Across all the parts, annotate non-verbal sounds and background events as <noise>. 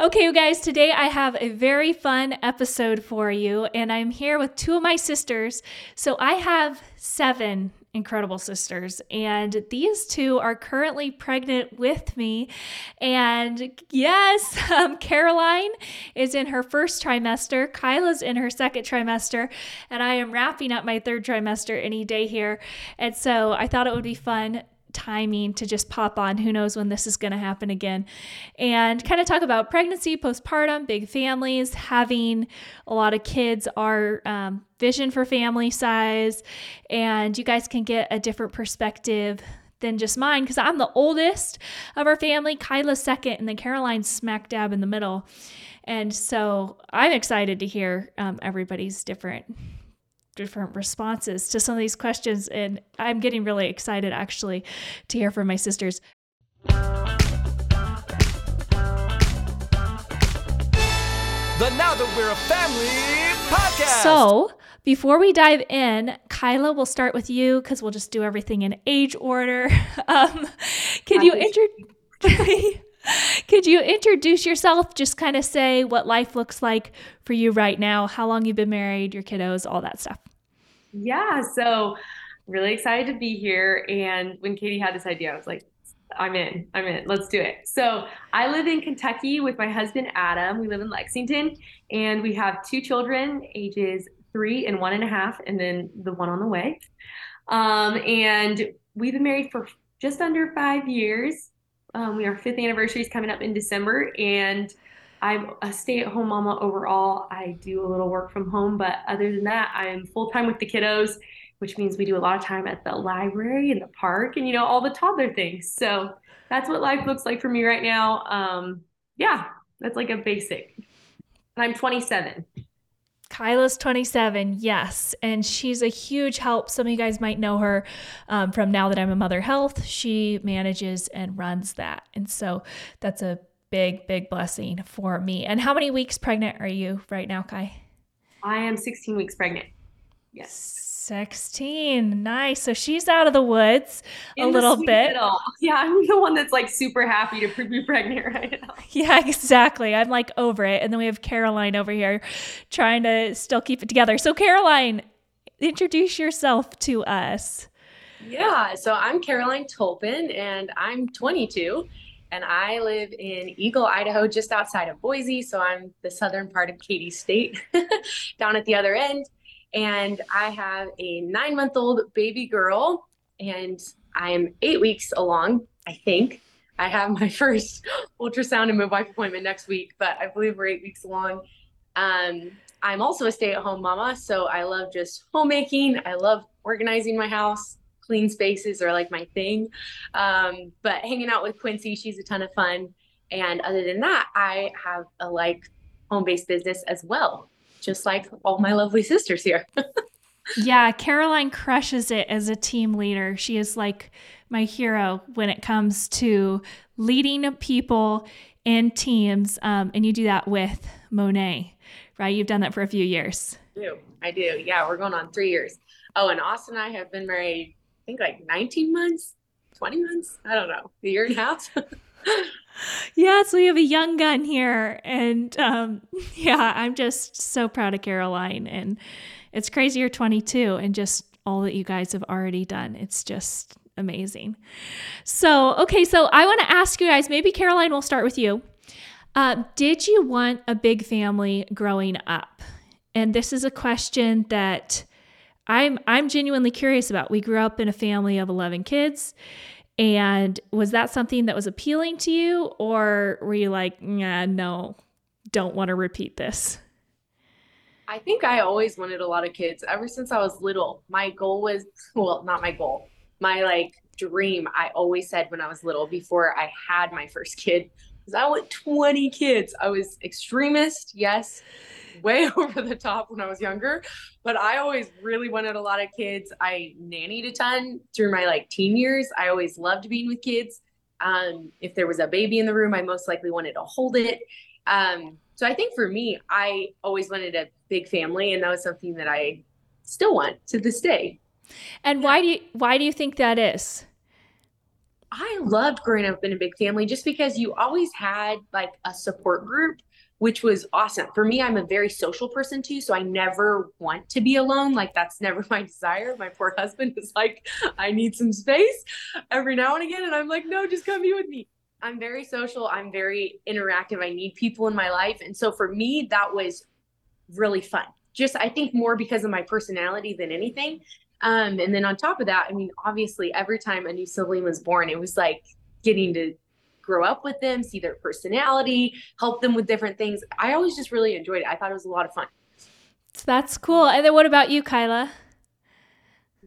Okay, you guys, today I have a very fun episode for you, and I'm here with two of my sisters. So I have seven incredible sisters, and these two are currently pregnant with me. And yes, <laughs> um, Karaline is in her first trimester, Kyla's in her second trimester, and I am wrapping up my third trimester any day here. And so I thought it would be fun timing to just pop on. Who knows when this is going to happen again? And kind of talk about pregnancy, postpartum, big families, having a lot of kids, our um, vision for family size. And you guys can get a different perspective than just mine because I'm the oldest of our family. Kyla's second, and then Karaline's smack dab in the middle. And so I'm excited to hear um, everybody's different different responses to some of these questions. And I'm getting really excited actually to hear from my sisters. The Now That We're a Family podcast. So, before we dive in, Kyla, we'll start with you because we'll just do everything in age order. <laughs> Um, can you introduce? <laughs> Could you introduce yourself? Just kind of say what life looks like for you right now, how long you've been married, your kiddos, all that stuff. Yeah, so really excited to be here. And when Katie had this idea, I was like, I'm in. I'm in. Let's do it. So I live in Kentucky with my husband Adam. We live in Lexington, and we have two children, ages three and one and a half, and then the one on the way. Um, and we've been married for just under five years. Um, we our fifth anniversary is coming up in December, and I'm a stay-at-home mama overall. I do a little work from home, but other than that, I'm full-time with the kiddos, which means we do a lot of time at the library and the park and you know all the toddler things. So that's what life looks like for me right now. Um, yeah, that's like a basic. And I'm 27. Kyla's 27, yes. And she's a huge help. Some of you guys might know her um, from Now That I'm a Mother Health. She manages and runs that. And so that's a big, big blessing for me. And how many weeks pregnant are you right now, Kai? I am 16 weeks pregnant. Yes. 16. Nice. So she's out of the woods In a little bit. Middle. Yeah, I'm the one that's like super happy to be pregnant <laughs> right now. <laughs> Yeah, exactly. I'm like over it. And then we have Karaline over here trying to still keep it together. So, Karaline, introduce yourself to us. Yeah, so I'm Karaline Tolpin and I'm 22 and I live in Eagle, Idaho, just outside of Boise. So I'm the southern part of Katy State, <laughs> down at the other end. And I have a nine month old baby girl, and I am eight weeks along, I think. I have my <laughs> first ultrasound and midwife appointment next week, but I believe we're eight weeks along. Um, I'm also a stay at home mama, so I love just homemaking. I love organizing my house clean spaces are like my thing. Um, but hanging out with Quincy, she's a ton of fun. And other than that, I have a like home based business as well, just like all my lovely sisters here. <laughs> yeah, Karaline crushes it as a team leader. She is like my hero when it comes to leading people and teams. Um, and you do that with Monat, right? You've done that for a few years. I do. I do. Yeah, we're going on three years. Oh, and Austin and I have been married think like 19 months, 20 months. I don't know, a year and a half. <laughs> yeah, so we have a young gun here. And um, <laughs> yeah, I'm just so proud of Karaline. And it's crazy you're 22 and just all that you guys have already done. It's just amazing. So, okay, so I want to ask you guys maybe Karaline, will start with you. Uh, did you want a big family growing up? And this is a question that I'm I'm genuinely curious about. We grew up in a family of 11 kids. And was that something that was appealing to you or were you like, nah, no, don't want to repeat this? I think I always wanted a lot of kids ever since I was little. My goal was, well, not my goal, my like dream. I always said when I was little before I had my first kid, because I want 20 kids. I was extremist, yes, way <laughs> over the top when I was younger, but I always really wanted a lot of kids. I nannied a ton through my like teen years. I always loved being with kids. Um, if there was a baby in the room, I most likely wanted to hold it. Um, so I think for me, I always wanted a big family, and that was something that I still want to this day. And why do you why do you think that is? I loved growing up in a big family just because you always had like a support group, which was awesome. For me, I'm a very social person too, so I never want to be alone. Like that's never <laughs> my desire. My poor husband is like, I need some space every now and again, and I'm like, no, just come be with me. I'm very social. I'm very interactive. I need people in my life, and so for me, that was really fun. Just I think more because of my personality than anything. Um, and then on top of that, I mean, obviously, every time a new sibling was born, it was like getting to grow up with them, see their personality, help them with different things. I always just really enjoyed it. I thought it was a lot of fun. That's cool. And then what about you, Kyla?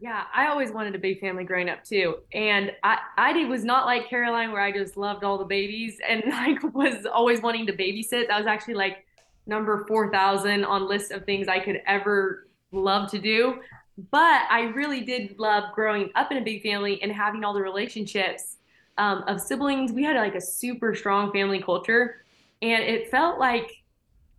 Yeah, I always wanted a big family growing up too. And I, I did, was not like Karaline where I just loved all the babies and <laughs> like was always wanting to babysit. That was actually like number 4,000 on list of things I could ever love to do. But I really did love growing up in a big family and having all the relationships um, of siblings. We had like a super strong family culture, and it felt like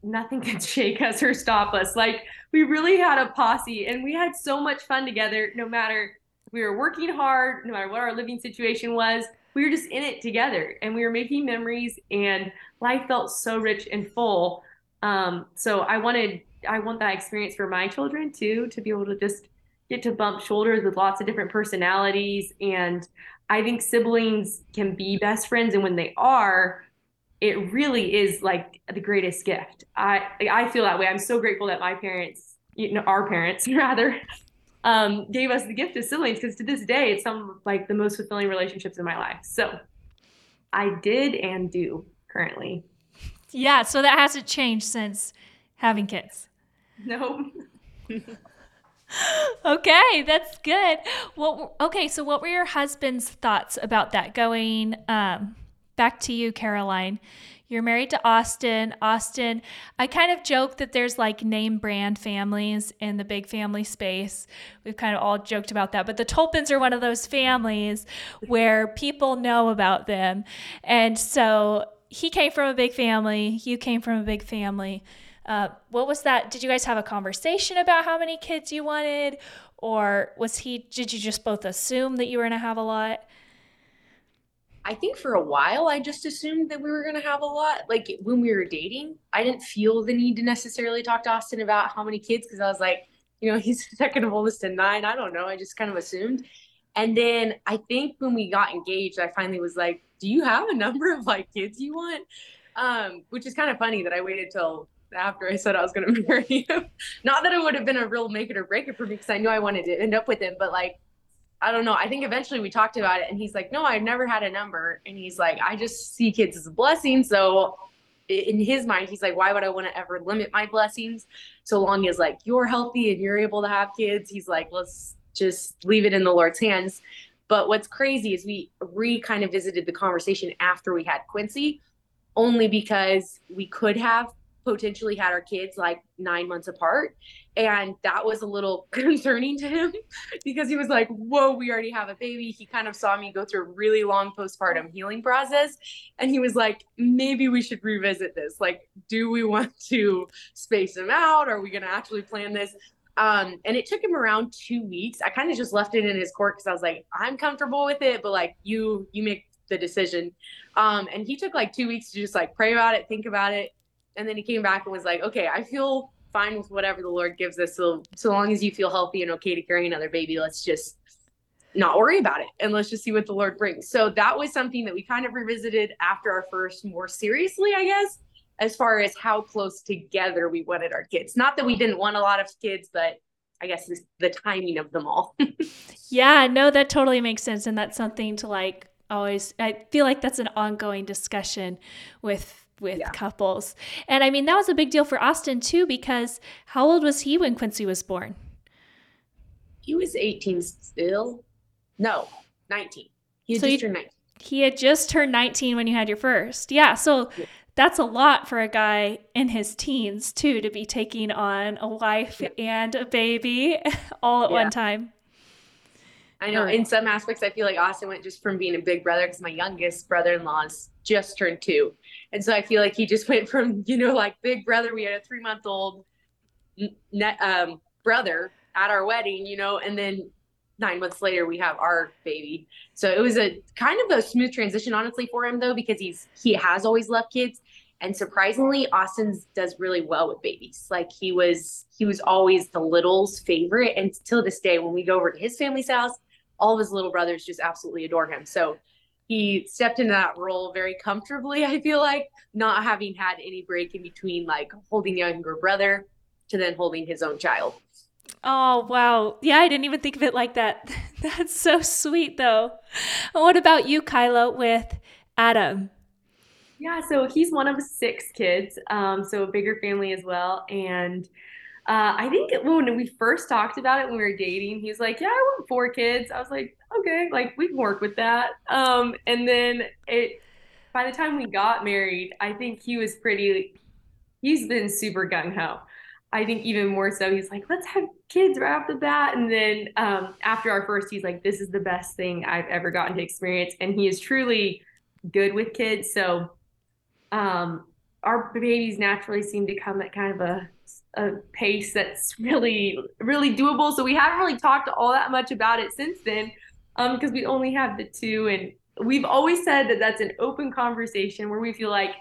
nothing <laughs> could shake us or stop us. Like we really had a posse, and we had so much fun together. No matter we were working hard, no matter what our living situation was, we were just in it together, and we were making memories, and life felt so rich and full. Um, so I wanted I want that experience for my children too, to be able to just get to bump shoulders with lots of different personalities. And I think siblings can be best friends. And when they are, it really is like the greatest gift. I I feel that way. I'm so grateful that my parents, you know, our parents <laughs> rather, um, gave us the gift of siblings because to this day, it's some like the most fulfilling relationships in my life. So I did and do currently. Yeah, so that hasn't changed since having kids. No. <laughs> okay, that's good. Well, okay, so what were your husband's thoughts about that? Going um, back to you, Karaline. You're married to Austin. Austin, I kind of joke that there's like name brand families in the big family space. We've kind of all joked about that, but the Tolpins are one of those families where people know about them. And so he came from a big family, you came from a big family. Uh, what was that? Did you guys have a conversation about how many kids you wanted? Or was he, did you just both assume that you were going to have a lot? I think for a while I just assumed that we were going to have a lot. Like when we were dating, I didn't feel the need to necessarily talk to Austin about how many kids because I was like, you know, <laughs> he's second oldest to nine. I don't know. I just kind of assumed. And then I think when we got engaged, I finally was like, do you have a number of like kids you want? Um, which is kind of funny that I waited till after I said I was going <laughs> to marry him. Not that it would have been a real make it or break it for me because I knew I wanted to end up with him, but like, I don't know. I think eventually we talked about it and he's like, no, I've never had a number. And he's like, I just see kids as a blessing. So in his mind, he's like, why would I want to ever limit my blessings? So long as like you're healthy and you're able to have kids, he's like, let's just leave it in the Lord's hands. But what's crazy is we re kind of visited the conversation after we had Quincy, only because we could have potentially had our kids like nine months apart. And that was a little <laughs> concerning to him because he was like, Whoa, we already have a baby. He kind of saw me go through a really long postpartum healing process. And he was like, Maybe we should revisit this. Like, do we want <laughs> to space him out? Are we going to actually plan this? Um, and it took him around two weeks. I kind of just left it in his court because I was like, I'm comfortable with it, but like you, you make the decision. Um, and he took like two weeks to just like pray about it, think about it, and then he came back and was like, okay, I feel fine with whatever the Lord gives us. So so long as you feel healthy and okay to carry another baby, let's just not worry about it and let's just see what the Lord brings. So that was something that we kind of revisited after our first more seriously, I guess, as far as how close together we wanted our kids. Not that we didn't want a lot of kids, but I guess the timing of them all. <laughs> yeah, no, that totally makes sense. And that's something to like always, I feel like that's an ongoing discussion with with yeah. couples. And I mean, that was a big deal for Austin too, because how old was he when Quincy was born? He was 18 still. No, 19. He had so just turned 19. He had just turned 19 when you had your first. Yeah. So yeah. that's a lot for a guy in his teens too to be taking on a wife yeah. and a baby <laughs> all at one time. I know in some aspects, I feel like Austin went just from being a big brother because my youngest brother in law's just turned two. And so I feel like he just <laughs> went from, you know, like big brother, we had a three month old um, brother at our wedding, you know, and then nine months later we have our baby. So it was a kind of a smooth transition, honestly, for him though, because he's he has always loved kids. And surprisingly, Austin does really well with babies. Like he was he was always the little's favorite. And till this day, when we go over to his family's house, all of his little brothers just absolutely adore him. So he stepped into that role very comfortably, <laughs> I feel like, not having had any break in between like holding younger brother to then holding his own child. Oh, wow. Yeah, I didn't even think of it like that. <laughs> That's so sweet, though. What about you, Kyla, with Adam? Yeah, so he's one of six kids, um, so a bigger family as well. And uh, I think when we first talked about it when we were dating, he's like, "Yeah, I want four kids." I was like, "Okay, like we can work with that." Um, and then it, by the time we got married, I think he was pretty. He's been super gung ho. I think even more so, he's like, let's have kids right off the bat. And then um, after our first, he's like, this is the best thing I've ever gotten to experience. And he is truly good with kids. So um, our babies naturally seem to come at kind of a, a pace that's really, really doable. So we haven't really talked all that much about it since then because um, we only have the two. And we've always said that that's an open conversation where we feel like,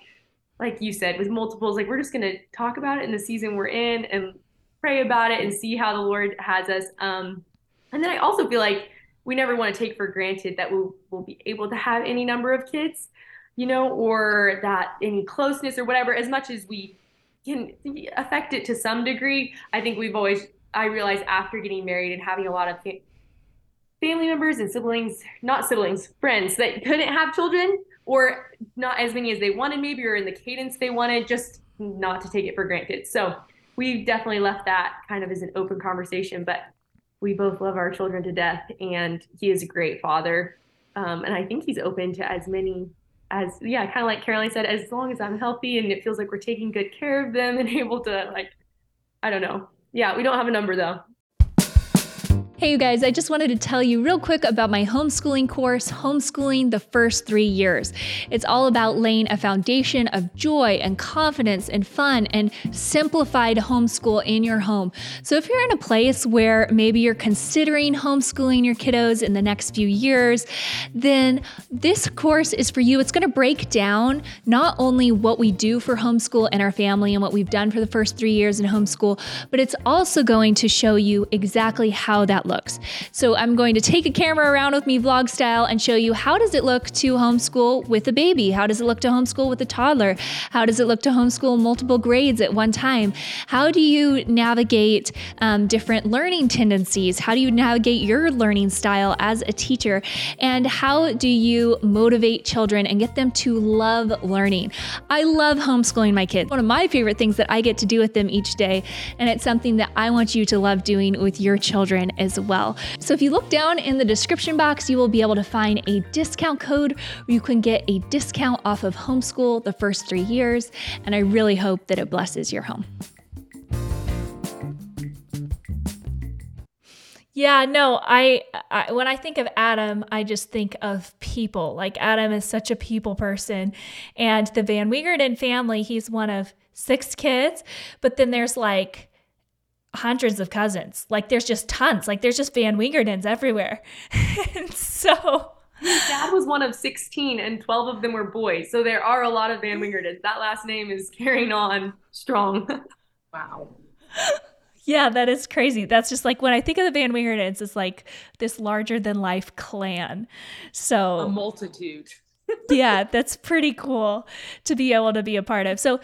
like you said, with multiples, like we're just going to talk about it in the season we're in and pray about it and see how the Lord has us. Um, and then I also feel like we never want to take for granted that we'll, we'll be able to have any number of kids, you know, or that any closeness or whatever, as much as we can affect it to some degree. I think we've always, I realized after getting married and having a lot of family members and siblings, not siblings, friends that couldn't have children, or not as many as they wanted, maybe, or in the cadence they wanted, just not to take it for granted. So we definitely left that kind of as an open conversation, but we both love our children to death, and he is a great father. Um, and I think he's open to as many as, yeah, kind of like Karaline said, as long as I'm healthy and it feels like we're taking good care of them and <laughs> able to, like, I don't know. Yeah, we don't have a number though. Hey, you guys, I just wanted to tell you real quick about my homeschooling course, Homeschooling the First Three Years. It's all about laying a foundation of joy and confidence and fun and simplified homeschool in your home. So, if you're in a place where maybe you're considering homeschooling your kiddos in the next few years, then this course is for you. It's going to break down not only what we do for homeschool in our family and what we've done for the first three years in homeschool, but it's also going to show you exactly how that looks looks. So I'm going to take a camera around with me vlog style and show you how does it look to homeschool with a baby? How does it look to homeschool with a toddler? How does it look to homeschool multiple grades at one time? How do you navigate um, different learning tendencies? How do you navigate your learning style as a teacher? And how do you motivate children and get them to love learning? I love homeschooling my kids. One of my favorite things that I get to do with them each day, and it's something that I want you to love doing with your children as well. So if you look down in the description box, you will be able to find a discount code where you can get a discount off of homeschool the first three years. And I really hope that it blesses your home. Yeah, no, I, I, when I think of Adam, I just think of people. Like Adam is such a people person, and the Van Wingerden family, he's one of six kids, but then there's like hundreds of cousins. Like there's just tons. Like there's just Van Wingerdens everywhere. <laughs> and so his dad was one of 16 and 12 of them were boys. So there are a lot of Van Wingerdens. That last name is carrying on strong. <laughs> wow. Yeah, that is crazy. That's just like when I think of the Van Wingerdens, it's like this larger than life clan. So a multitude. <laughs> yeah, that's pretty cool to be able to be a part of. So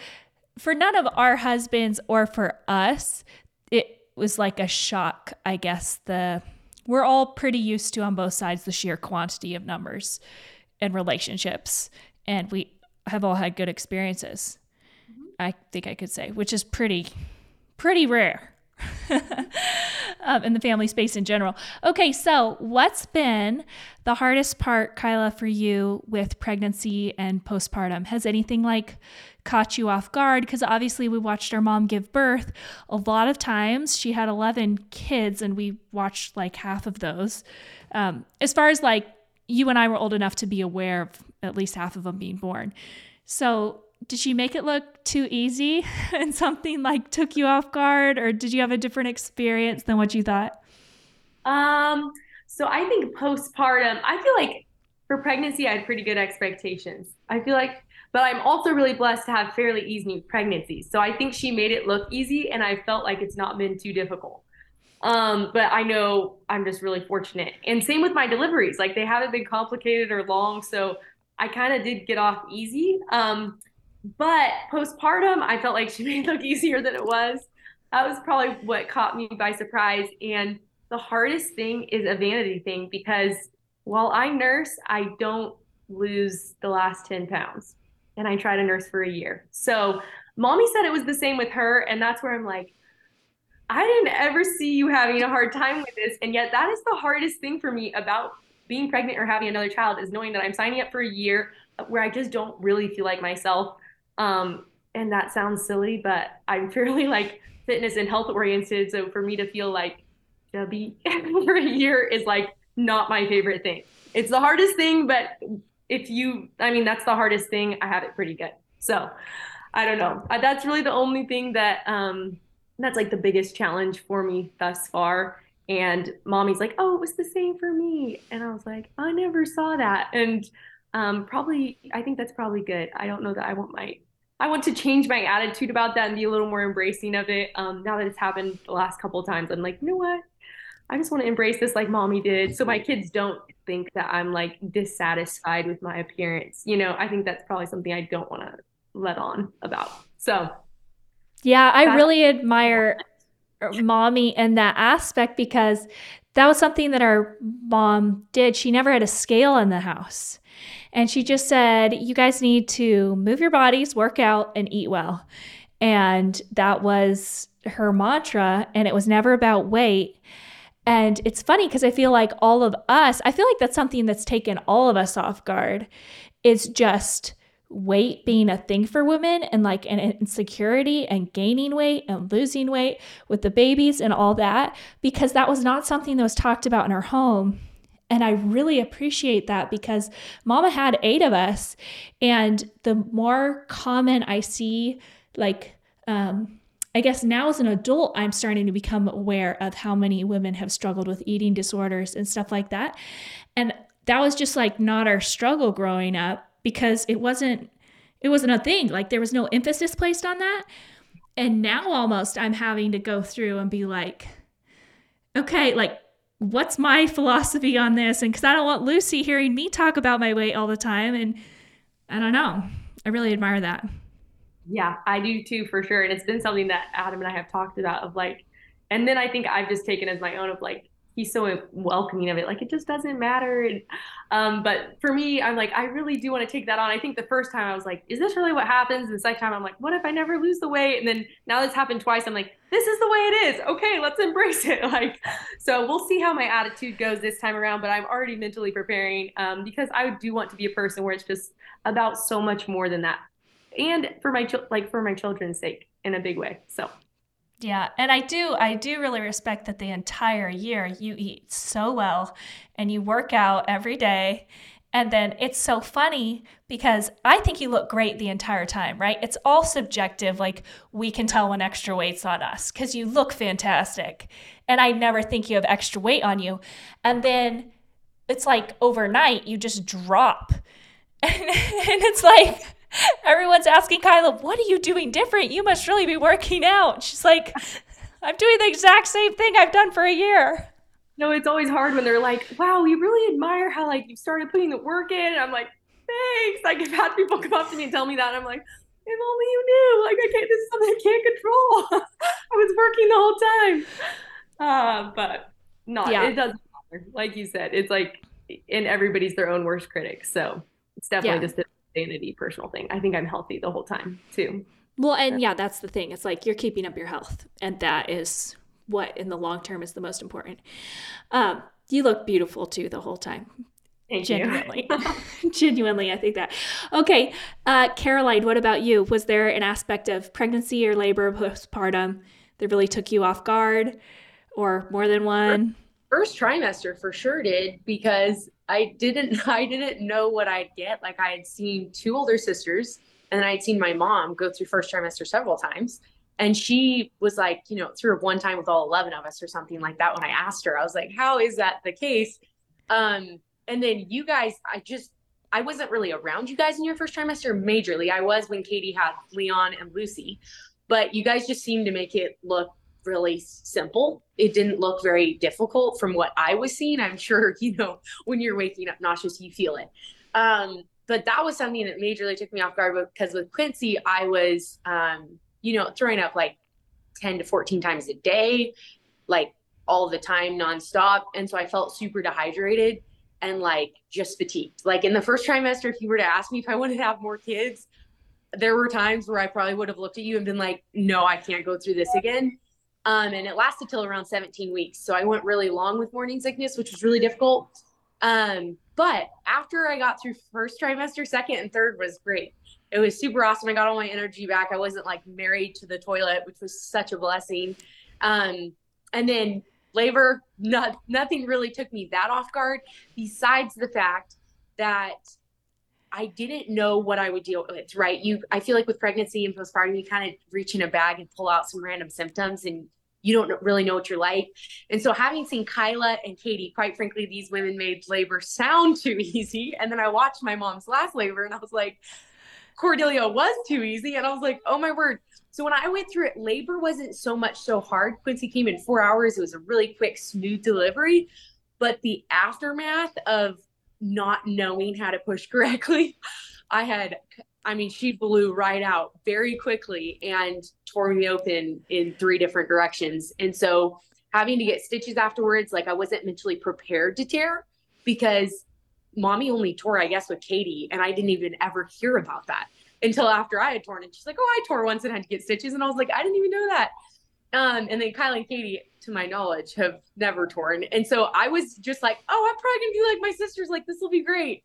for none of our husbands or for us, it was like a shock, I guess. The we're all pretty used to on both sides the sheer quantity of numbers and relationships, and we have all had good experiences. Mm-hmm. I think I could say, which is pretty, pretty rare. <laughs> um, in the family space in general. Okay, so what's been the hardest part, Kyla, for you with pregnancy and postpartum? Has anything like caught you off guard? Because obviously, we watched our mom give birth. A lot of times, she had 11 kids, and we watched like half of those. Um, as far as like you and I were old enough to be aware of at least half of them being born. So, did she make it look too easy <laughs> and something like took you off guard or did you have a different experience than what you thought um So I think postpartum, I feel like for pregnancy, I had pretty good expectations. I feel like, but I'm also really blessed to have fairly easy pregnancies. So I think she made it look easy, and I felt like it's not been too difficult. Um, but I know I'm just really fortunate. And same with my deliveries, like they haven't been complicated or long. So I kind of did get off easy. Um, but postpartum, I felt like she <laughs> made it look easier than it was. That was probably what caught me by surprise. And the hardest thing is a vanity thing because while I nurse, I don't lose the last 10 pounds. And I tried to nurse for a year. So mommy said it was the same with her. And that's where I'm like, I didn't ever see you having a hard time with this. And yet that is the hardest thing for me about being pregnant or having another child is knowing that I'm signing up for a year where I just don't really feel like myself. Um, and that sounds silly, but I'm <laughs> fairly like fitness and health oriented. So for me to feel like Debbie <laughs> for a year is like not my favorite thing. It's the hardest thing, but if you, I mean, that's the hardest thing. I have it pretty good. So I don't know. That's really the only thing that, um, that's like the biggest challenge for me thus far. And mommy's like, oh, it was the same for me. And I was like, I never saw that. And um, probably, I think that's probably good. I don't know that I want my, I want to change my attitude about that and be a little more embracing of it. Um, now that it's happened the last couple times, I'm like, you know what? I just want to embrace this like mommy did. So my kids don't think that I'm like dissatisfied with my appearance. You know, I think that's probably something I don't want to let on about. So, yeah, I really admire uh, mommy in that aspect because that was something that our mom did. She never had a scale in the house. And she just said, You guys need to move your bodies, work out, and eat well. And that was her mantra. And it was never about weight. And it's funny because I feel like all of us, I feel like that's something that's taken all of us off guard. Is just weight being a thing for women and like an insecurity and gaining weight and losing weight with the babies and all that because that was not something that was talked about in our home. And I really appreciate that because mama had eight of us. And the more common I see, like, um, I guess now as an adult, I'm starting to become aware of how many women have struggled with eating disorders and stuff like that. And that was just like not our struggle growing up because it wasn't it wasn't a thing. Like there was no emphasis placed on that. And now almost I'm having to go through and be like, okay, like what's my philosophy on this? And because I don't want Lucy hearing me talk about my weight all the time. And I don't know. I really admire that. Yeah, I do too, for sure. And it's been something that Adam and I have talked about of like, and then I think I've just taken as my own of like, he's so welcoming of it. Like it just doesn't matter. And, um, but for me, I'm like, I really do want to take that on. I think the first time I was like, is this really what happens? And the second time I'm like, what if I never lose the weight? And then now this happened twice. I'm like, this is the way it is. Okay, let's embrace it. <laughs> Like, so we'll see how my attitude goes this time around. But I'm already mentally preparing um, because I do want to be a person where it's just about so much more than that, and for my like for my children's sake in a big way. So. Yeah, and I do I do really respect that the entire year you eat so well and you work out every day. And then it's so funny because I think you look great the entire time, right? It's all subjective. Like we can tell when extra weight's on us because you look fantastic. And I never think you have extra weight on you. And then it's like overnight you just drop. and, <laughs> and it's like, Everyone's asking Kyla, what are you doing different? You must really be working out. She's like, I'm doing the exact same thing I've done for a year. No, it's always hard when they're like, wow, we really admire how like you started putting the work in. And I'm like, thanks. Like I've had people come up to me and tell me that. I'm like, if only you knew. Like I can't this is something I can't control. <laughs> I was working the whole time. Uh, but not yeah. it doesn't matter. Like you said, it's like and everybody's their own worst critic. So it's definitely yeah. just a vanity personal thing. I think I'm healthy the whole time too. Well, and yeah, that's the thing. It's like you're keeping up your health, and that is what in the long term is the most important. Um, you look beautiful too the whole time. Thank genuinely, <laughs> <laughs> genuinely, I think that. Okay, uh, Karaline, what about you? Was there an aspect of pregnancy or labor, postpartum that really took you off guard, or more than one? First trimester for sure did because I didn't <laughs> I didn't know what I'd get. Like I had seen two older sisters and then I'd seen my mom go through first trimester several times. And she was like, you know, up one time with all 11 of us or something like that when I asked her. I was like, how is that the case? Um, and then you guys, I just, I wasn't really around you guys in your first trimester majorly. I was when Katie had Leon and Lucy, but you guys just seemed to make it look really simple. It didn't look very difficult from what I was seeing. I'm sure, <laughs> you know, when you're waking up nauseous, you feel it. Um, but that was something that majorly took me off guard because with Quincy, I was, um, you know, throwing up like 10 to 14 times a day, like all the time, nonstop. And so I felt super dehydrated and like just fatigued. Like in the first trimester, if you were to ask me if I wanted to have more kids, there were times where I probably would have looked at you and been like, no, I can't go through this again. Um, and it lasted till around 17 weeks. So I went really long with morning sickness, which was really difficult. Um, but after I got through first trimester, second and third was great. It was super awesome. I got all my energy back. I wasn't like married to the toilet, which was such a blessing. Um, and then labor, not, nothing really took me that off guard, besides the fact that I didn't know what I would deal with, right? You, I feel like with pregnancy and postpartum, you kind of reach in a bag and pull out some random symptoms and you don't really know what you're like. And so having seen Kyla and Katie, quite frankly, these women made labor sound too <laughs> easy. And then I watched my mom's last labor and I was like, Cordelia was too easy. And I was like, oh my word. So when I went through it, labor wasn't so much so hard. Quincy came in four hours. It was a really quick, smooth delivery. But the aftermath of not knowing how to push correctly. <laughs> I had, I mean, she blew right out very quickly and tore me open in three different directions. And so having to get stitches afterwards, like I wasn't mentally prepared to tear because mommy only tore, I guess, with Katie. And I didn't even ever hear about that until after I had torn And She's like, oh, I tore once and had to get stitches. And I was like, I didn't even know that. Um, and then Kyle and Katie, to my knowledge, have never torn. And so I was just like, oh, I'm probably gonna be like my sisters, like this will be great.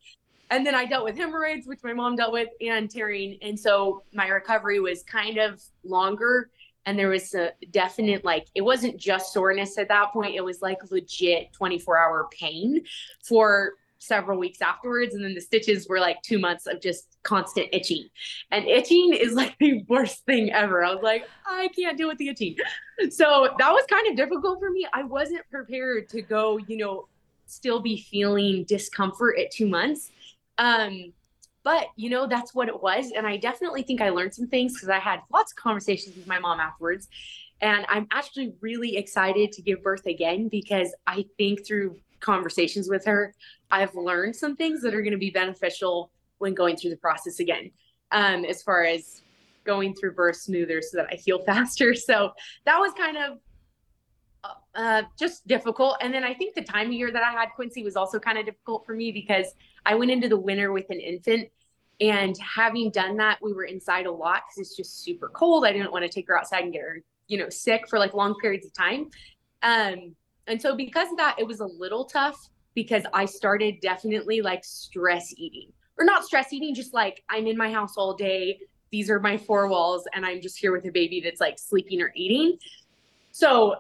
And then I dealt with hemorrhoids, which my mom dealt with, and tearing. And so my recovery was kind of longer. And there was a definite, like, it wasn't just soreness at that point. It was like legit 24 hour pain for several weeks afterwards. And then the stitches were like two months of just constant itching. And itching is like the worst thing ever. I was like, I can't deal with the itching. So that was kind of difficult for me. I wasn't prepared to go, you know, still be feeling discomfort at two months. Um, but you know, that's what it was. And I definitely think I learned some things because I had lots of conversations with my mom afterwards. And I'm actually really excited to give birth again because I think through conversations with her, I've learned some things that are going to be beneficial when going through the process again, um, as far as going through birth smoother so that I heal <laughs> faster. So that was kind of uh, just difficult. And then I think the time of year that I had Quincy was also kind of difficult for me because I went into the winter with an infant. And having done that, we were inside a lot because it's just super cold. I didn't want to take her outside and get her, you know, sick for like long periods of time. Um, and so because of that, it was a little tough because I started definitely like stress eating or not stress eating, just like I'm in my house all day. These are my four walls and I'm just here with a baby that's like sleeping or eating. So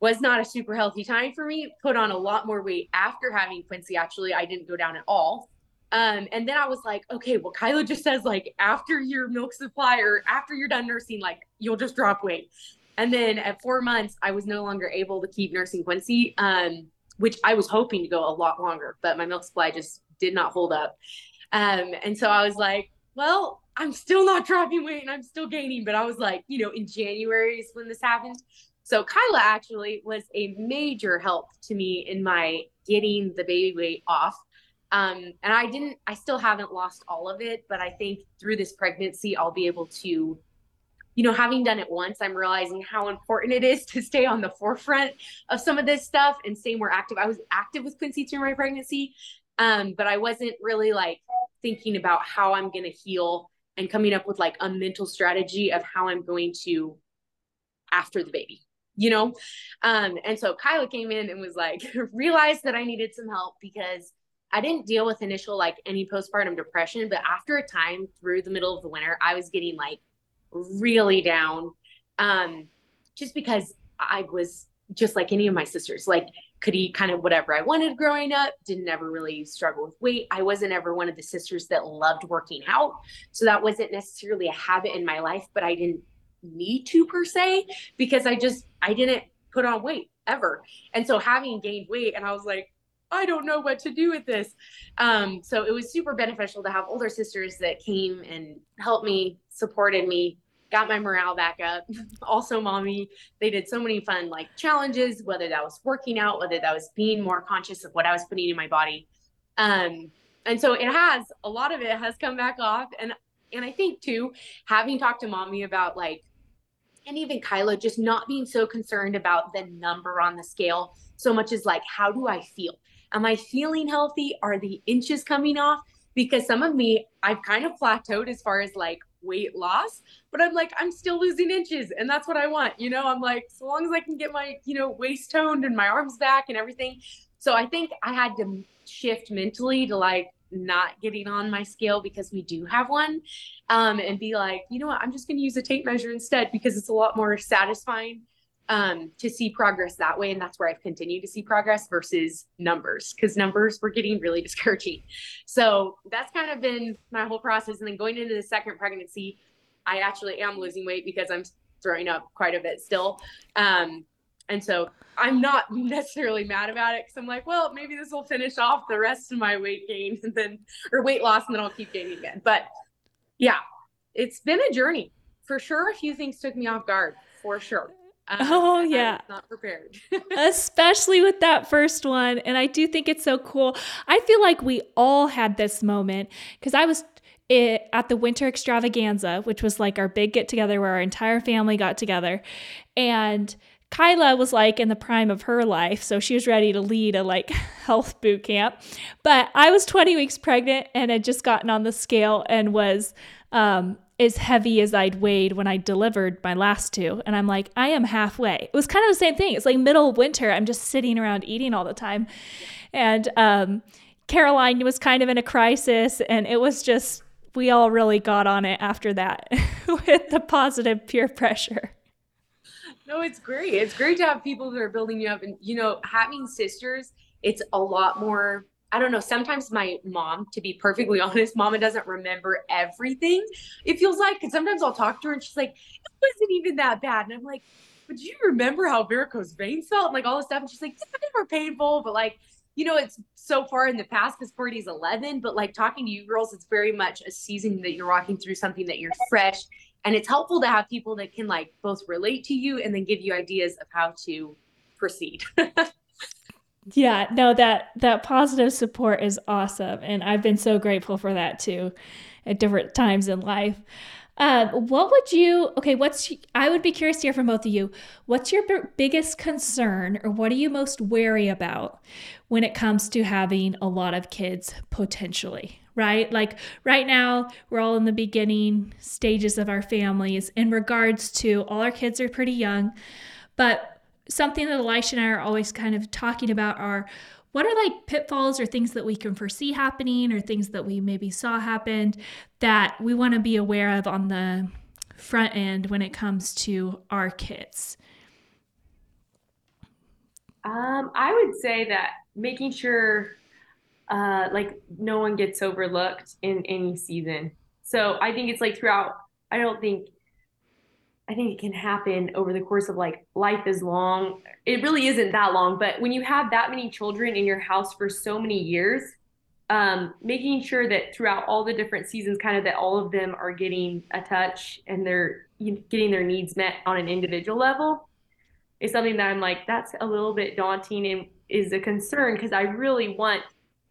was not a super healthy time for me. Put on a lot more weight after having Quincy. Actually, I didn't go down at all. Um, and then I was like, okay, well, Kyla just says like after your milk supply or after you're done nursing, like you'll just drop weight. And then at four months, I was no longer able to keep nursing Quincy, um, which I was hoping to go a lot longer, but my milk supply just did not hold up. Um, and so I was like, well, I'm still not <laughs> dropping weight and I'm still gaining. But I was like, you know, in January is when this happened. So Kyla actually was a major help to me in my getting the baby weight off. Um, and I didn't, I still haven't lost all of it, but I think through this pregnancy, I'll be able to you know, having done it once, I'm realizing how important it is <laughs> to stay on the forefront of some of this stuff and stay more active. I was active with Quincy through my pregnancy, um, but I wasn't really like thinking about how I'm going to heal and coming up with like a mental strategy of how I'm going to after the baby, you know? Um, and so Kyla came in and was like, <laughs> realized that I needed some help because I didn't deal with initial like any postpartum depression, but after a time through the middle of the winter, I was getting like really down um, just because I was just like any of my sisters, like could eat kind of whatever I wanted growing up, didn't ever really struggle with weight. I wasn't ever one of the sisters that loved working out. So that wasn't necessarily a habit in my life, but I didn't need to per se because I just I didn't put on weight ever. And so having gained weight and I was like I don't know what to do with this. Um, so it was super beneficial to have older sisters that came and helped me, supported me, got my morale back up. <laughs> also, mommy, they did so many fun like challenges, whether that was working out, whether that was being more conscious of what I was putting in my body. Um, and so it has a lot of it has come back off. And and I think too, having talked to mommy about like and even Kyla just not being so concerned about the number on the scale so much as like how do I feel? Am I feeling healthy? Are the inches coming off? Because some of me, I've kind of plateaued as far as like weight loss, but I'm like, I'm still losing inches and that's what I want. You know, I'm like, so long as I can get my, you know, waist toned and my arms back and everything. So I think I had to shift mentally to like not getting on my scale because we do have one um, and be like, you know what, I'm just going to use a tape measure instead because it's a lot more satisfying um, to see progress that way. And that's where I've continued to see progress versus numbers because numbers were getting really <laughs> discouraging. So that's kind of been my whole process. And then going into the second pregnancy, I actually am losing weight because I'm throwing up quite a bit still. Um, and so I'm not <laughs> necessarily mad about it because I'm like, well, maybe this will finish off the rest of my weight gain <laughs> and then, or weight loss, and then I'll keep gaining again. But yeah, it's been a journey for sure. A few things took me off guard for sure. Um, oh yeah, not prepared. <laughs> Especially with that first one, and I do think it's so cool. I feel like we all had this moment because I was it, at the winter extravaganza, which was like our big get together where our entire family got together, and Kyla was like in the prime of her life, so she was ready to lead a like <laughs> health boot camp. But I was 20 weeks pregnant and had just gotten on the scale and was um, as heavy as I'd weighed when I delivered my last two. And I'm like, I am halfway. It was kind of the same thing. It's like middle winter. I'm just sitting around eating all the time. And um, Karaline was kind of in a crisis. And it was just, we all really got on it after that <laughs> with the positive peer pressure. No, it's great. It's great to have people that are building you up. And, you know, having sisters, it's a lot more I don't know. Sometimes my mom, to be perfectly <laughs> honest, mama doesn't remember everything. It feels like, because sometimes I'll talk to her and she's like, it wasn't even that bad. And I'm like, but do you remember how varicose veins felt? And like all this stuff. And she's like, yeah, they were painful, but like, you know, it's so far in the past because Courtney's 11, but like talking to you girls, it's very much a season that you're walking through something that you're fresh. And it's helpful to have people that can like both relate to you and then give you ideas of how to proceed. <laughs> yeah no that that positive support is awesome and i've been so grateful for that too at different times in life. Um, what would you okay what's i would be curious to hear from both of you. What's your b- biggest concern or what are you most wary about when it comes to having a lot of kids potentially right? Like right now we're all in the beginning stages of our families in regards to all our kids are pretty young but something that Elisha and I are always kind of talking about are what are like pitfalls or things that we can foresee happening or things that we maybe saw happened that we want to be aware of on the front end when it comes to our kids? Um, I would say that making sure uh, like no one gets overlooked in any season. So I think it's like throughout, I don't think I think it can happen over the course of like life is long. It really isn't that long, but when you have that many children in your house for so many years, um, making sure that throughout all the different seasons, kind of that all of them are getting a touch and they're getting their needs met on an individual level is something that I'm like, that's a little bit daunting and is a concern because I really want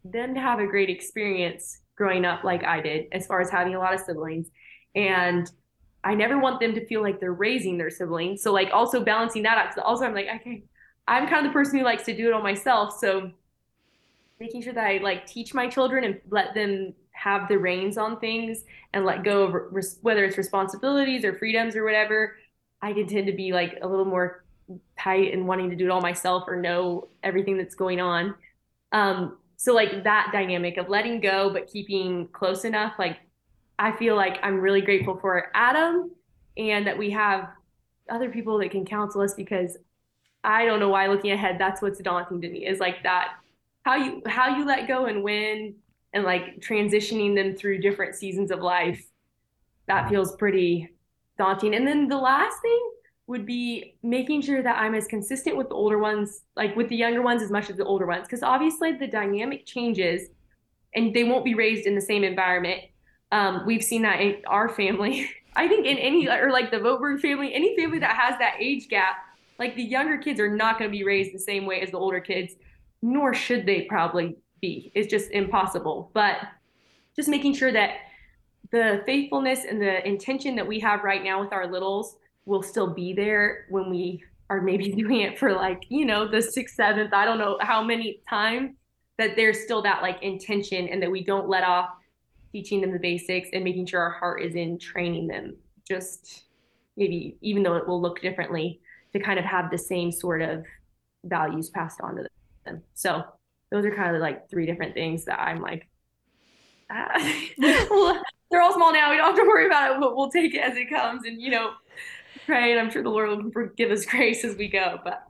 them to have a great experience growing up like I did, as far as having a lot of siblings. And I never want them to feel like they're raising their siblings. So like also balancing that out. So also I'm like, okay, I'm kind of the person who likes to do it all myself. So making sure that I like teach my children and let them have the reins on things and let go of whether it's responsibilities or freedoms or whatever. I can tend to be like a little more tight and wanting to do it all myself or know everything that's going on. Um, so like that dynamic of letting go but keeping close enough, like I feel like I'm really grateful for Adam and that we have other people that can counsel us because I don't know why looking ahead that's what's daunting to me is like that how you how you let go and when and like transitioning them through different seasons of life that feels pretty daunting. And then the last thing would be making sure that I'm as consistent with the older ones, like with the younger ones as much as the older ones, because obviously the dynamic changes and they won't be raised in the same environment. Um, we've seen that in our family. <laughs> I think in any, or like the Vogberg family, any family that has that age gap, like the younger kids are not going to be raised the same way as the older kids, nor should they probably be. It's just impossible. But just making sure that the faithfulness and the intention that we have right now with our littles will still be there when we are maybe <laughs> doing it for like, you know, the sixth, seventh, I don't know how many times that there's still that like intention and that we don't let off teaching them the basics and making sure our heart is in training them. Just maybe even though it will look differently to kind of have the same sort of values passed on to them. So those are kind of like three different things that i'm like ah. <laughs> they're all small now. We don't have to worry about it. But we'll take it as it comes and you know pray and i'm sure the lord will give us <laughs> grace as we go but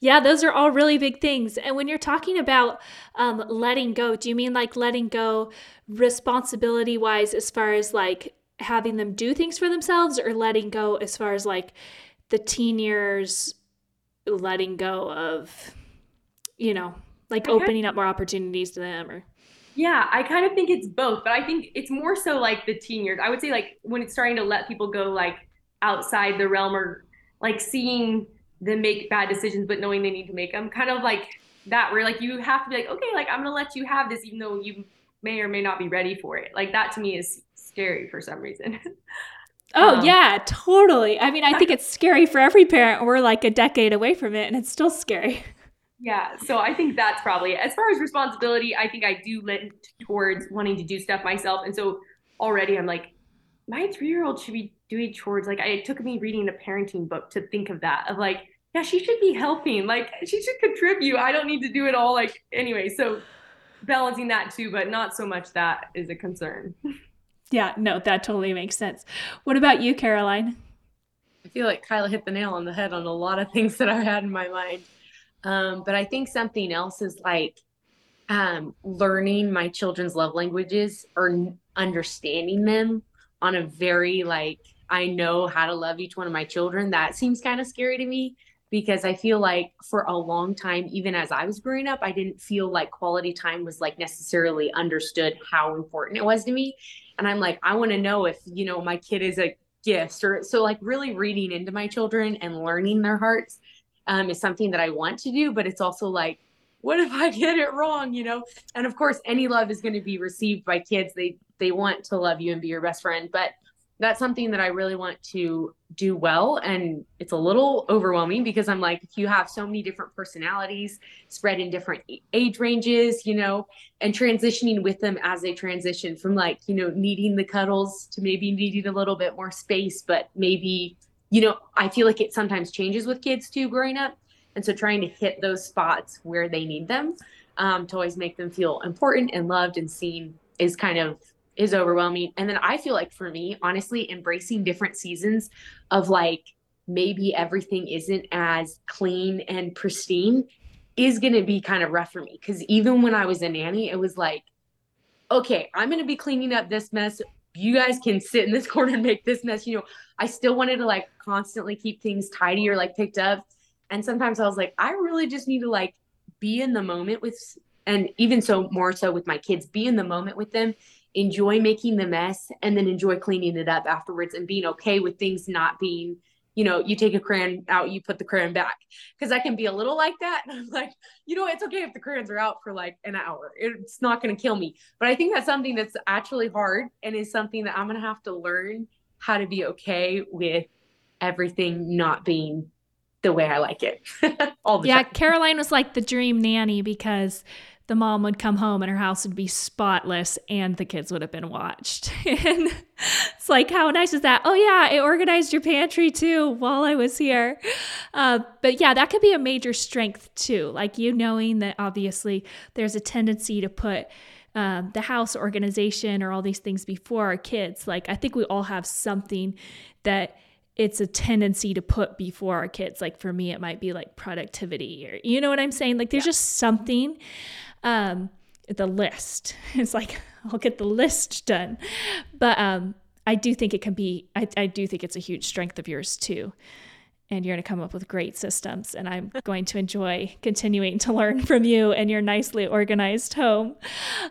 yeah, those are all really big things. And when you're talking about um, letting go, do you mean like letting go responsibility wise, as far as like having them do things for themselves, or letting go as far as like the teen years letting go of, you know, like opening up more opportunities to them or? Yeah, I kind of think it's both, but I think it's more so like the teen years. I would say like when it's starting to let people go like outside the realm or like seeing them make bad decisions, but knowing they need to make them. Kind of like that, where like you have to be like, okay, like I'm gonna let you have this, even though you may or may not be ready for it. Like that to me is scary for some reason. <laughs> Oh, um, yeah, totally. I mean, I think it's scary for every parent. We're like a decade away from it, and it's still scary. Yeah, so I think that's probably it. as far as responsibility. I think I do lean towards wanting to do stuff myself, and so already I'm like, my three year old should be doing chores. Like, I, it took me reading a parenting book to think of that. Of like, yeah, she should be helping. Like, she should contribute. I don't need to do it all. Like, anyway, so balancing that too, but not so much that is a concern. Yeah, no, that totally makes sense. What about you, Karaline? I feel like Kyla hit the nail on the head on a lot of <laughs> things that I had in my mind. Um, but I think something else is like um, learning my children's love languages or understanding them on a very like I know how to love each one of my children. That seems kind of scary to me because I feel like for a long time, even as I was growing up, I didn't feel like quality time was like necessarily understood how important it was to me. And I'm like, I want to know if, you know, my kid is a gift or so like really reading into my children and learning their hearts um, is something that I want to do, but it's also like, what if I <laughs> get it wrong, you know? And of course, any love is going to be received by kids. They they want to love you and be your best friend, but that's something that I really want to do well. And it's a little overwhelming because I'm like, if you have so many different personalities spread in different age ranges, you know, and transitioning with them as they transition from like, you know, needing the cuddles to maybe needing a little bit more space, but maybe, you know, I feel like it sometimes changes with kids too growing up. And so trying to hit those spots where they need them um, to always make them feel important and loved and seen is kind of is overwhelming. And then I feel like for me, honestly, embracing different seasons of like maybe everything isn't as clean and pristine is going to be kind of rough for me. Cause even when I was a nanny, it was like, okay, I'm going to be cleaning up this mess. You guys can sit in this <laughs> corner and make this mess. You know, I still wanted to like constantly keep things tidy or like picked up. And sometimes I was like, I really just need to like be in the moment with, and even so more so with my kids, be in the moment with them enjoy making the mess and then enjoy cleaning it up afterwards and being okay with things not being you know you take a crayon out you put the crayon back. Because i can be a little like that. And <laughs> i'm like you know it's okay if the crayons are out for like an hour. It's not going to kill me. But i think that's something that's actually hard and is something that i'm going to have to learn how to be okay with everything not being the way i like it <laughs> all the yeah time. Karaline was like the dream nanny because the mom would come home and her house would be spotless and the kids would have been watched. <laughs> and it's like, how nice is that? Oh, yeah, I organized your pantry too while I was here. Uh, but yeah, that could be a major strength too. Like you knowing that obviously there's a tendency to put um, the house organization or all these things before our kids. Like, I think we all have something that it's a tendency to put before our kids. Like for me, it might be like productivity or, you know what I'm saying? Like there's yeah. just something um, the list. <laughs> It's like <laughs> I'll get the list done. But um, I do think it can be, I, I do think it's a huge strength of yours too. And you're going to come up with great systems. And I'm <laughs> going to enjoy continuing to learn from you and your nicely organized home.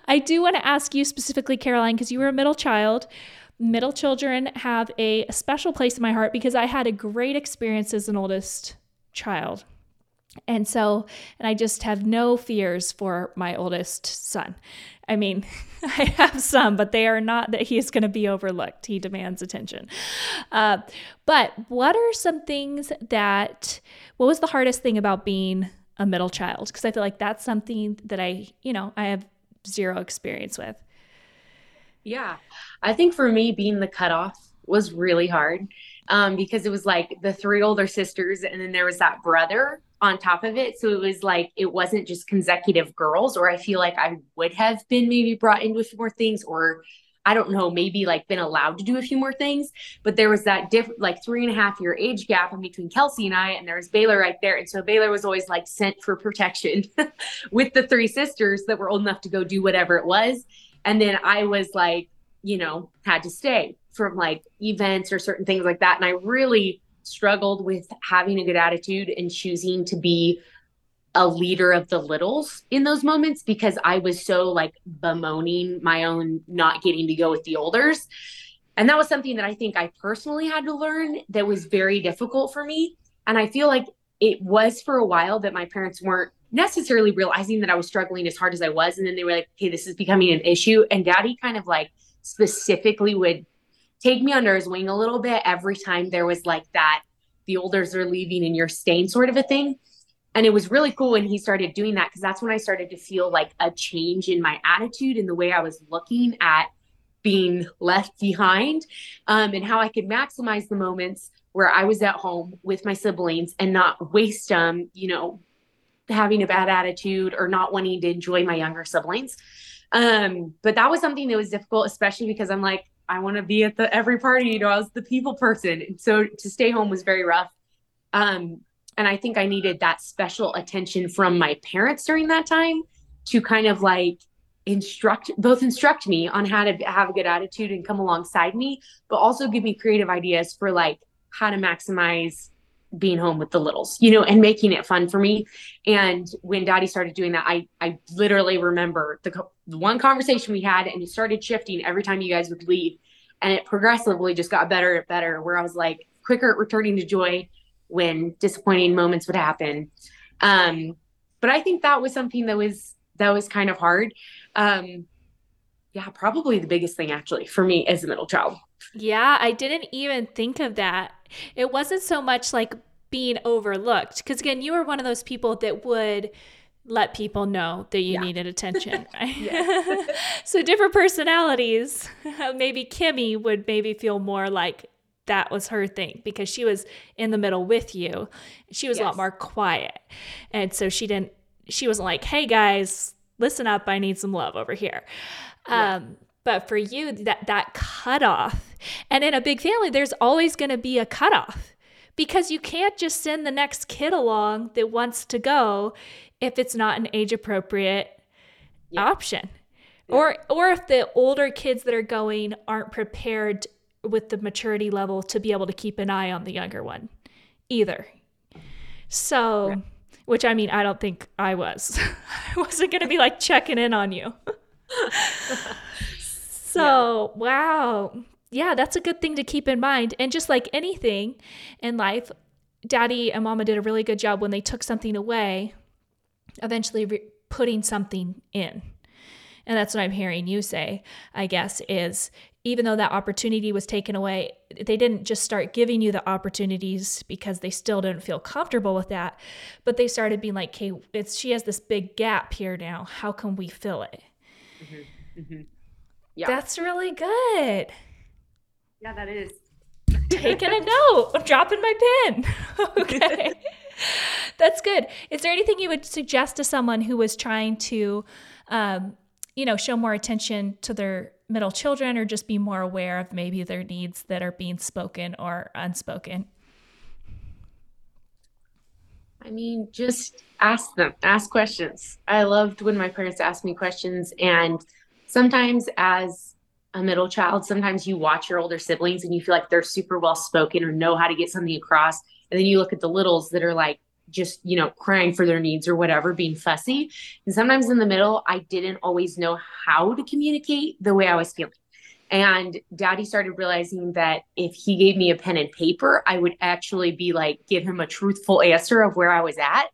I do want to ask you specifically, Karaline, because you were a middle child. Middle children have a special place in my heart because I had a great experience as an oldest child. And so, and I just have no fears for my oldest son. I mean, <laughs> I have some, but they are not that he is going to be overlooked. He demands attention. Uh, but what are some things that, what was the hardest thing about being a middle child? Because I feel like that's something that I, you know, I have zero experience with. Yeah. I think for me, being the cutoff was really hard um, because it was like the three older sisters, and then there was that brother on top of it. So it was like it wasn't just consecutive girls, or I feel like I would have been maybe brought into a few more things, or I don't know, maybe like been allowed to do a few more things. But there was that different, like three and a half year age gap in between Kelsey and I, and there was Baylor right there. And so Baylor was always like sent for protection <laughs> with the three sisters that were old enough to go do whatever it was. And then I was like, you know, had to stay from like events or certain things like that. And I really struggled with having a good attitude and choosing to be a leader of the littles in those moments because I was so like bemoaning my own not getting to go with the olders. And that was something that I think I personally had to learn that was very difficult for me. And I feel like it was for a while that my parents weren't necessarily realizing that I was struggling as hard as I was. And then they were like, okay, this is becoming an issue. And daddy kind of like specifically would take me under his wing a little bit every time there was like that the olders are leaving and you're staying sort of a thing. And it was really cool when he started doing that because that's when i started to feel like a change in my attitude and the way i was looking at being left behind um, and how i could maximize the moments where i was at home with my siblings and not waste them you know having a bad attitude or not wanting to enjoy my younger siblings. Um, but that was something that was difficult especially because i'm like I want to be at the every party. You know, I was the people person. And so to stay home was very rough. Um, and I think I needed that special attention from my parents during that time to kind of like instruct both instruct me on how to have a good attitude and come alongside me, but also give me creative ideas for like how to maximize being home with the littles, you know, and making it fun for me. And when daddy started doing that, I I literally remember the, the one conversation we had and it started shifting every time you guys would leave. And it progressively just got better and better where I was like quicker at returning to joy when disappointing moments would happen. Um, but I think that was something that was that was kind of hard. Um, yeah, probably the biggest thing actually for me as a middle child. Yeah, I didn't even think of that. It wasn't so much like being overlooked because again, you were one of those people that would let people know that you yeah. needed attention. <laughs> <laughs> so different personalities. <laughs> maybe Kimmy would maybe feel more like that was her thing because she was in the middle with you. She was yes. a lot more quiet. And so she didn't she wasn't like, "Hey guys, listen up, I need some love over here." Yeah. Um but for you, that that cutoff, and in a big family, there's always going to be a cutoff because you can't just send the next kid along that wants to go if it's not an age appropriate yeah. option. Yeah. Or or if the older kids that are going aren't prepared with the maturity level to be able to keep an eye on the younger one either. So, which I mean, I don't think I was. <laughs> I wasn't going to be like checking in on you. <laughs> So, yeah. wow. Yeah, that's a good thing to keep in mind. And just like anything in life, daddy and mama did a really good job when they took something away, eventually re- putting something in. And that's what I'm hearing you say, I guess, is even though that opportunity was taken away, they didn't just start giving you the opportunities because they still didn't feel comfortable with that, but they started being like, "Okay, it's she has this big gap here now. How can we fill it?" Mm-hmm. Yeah. That's really good. Yeah, that is. Taking a <laughs> note, I'm dropping my pen. <laughs> okay. <laughs> That's good. Is there anything you would suggest to someone who was trying to, um, you know, show more attention to their middle children or just be more aware of maybe their needs that are being spoken or unspoken? I mean, just ask them, ask questions. I loved when my parents asked me questions and sometimes as a middle child, sometimes you watch your older siblings and you feel like they're super well spoken or know how to get something across. And then you look at the littles that are like just, you know, crying for their needs or whatever, being fussy. And sometimes in the middle, I didn't always know how to communicate the way I was feeling. And daddy started realizing that if he gave me a pen and paper, I would actually be like, give him a truthful answer of where I was at.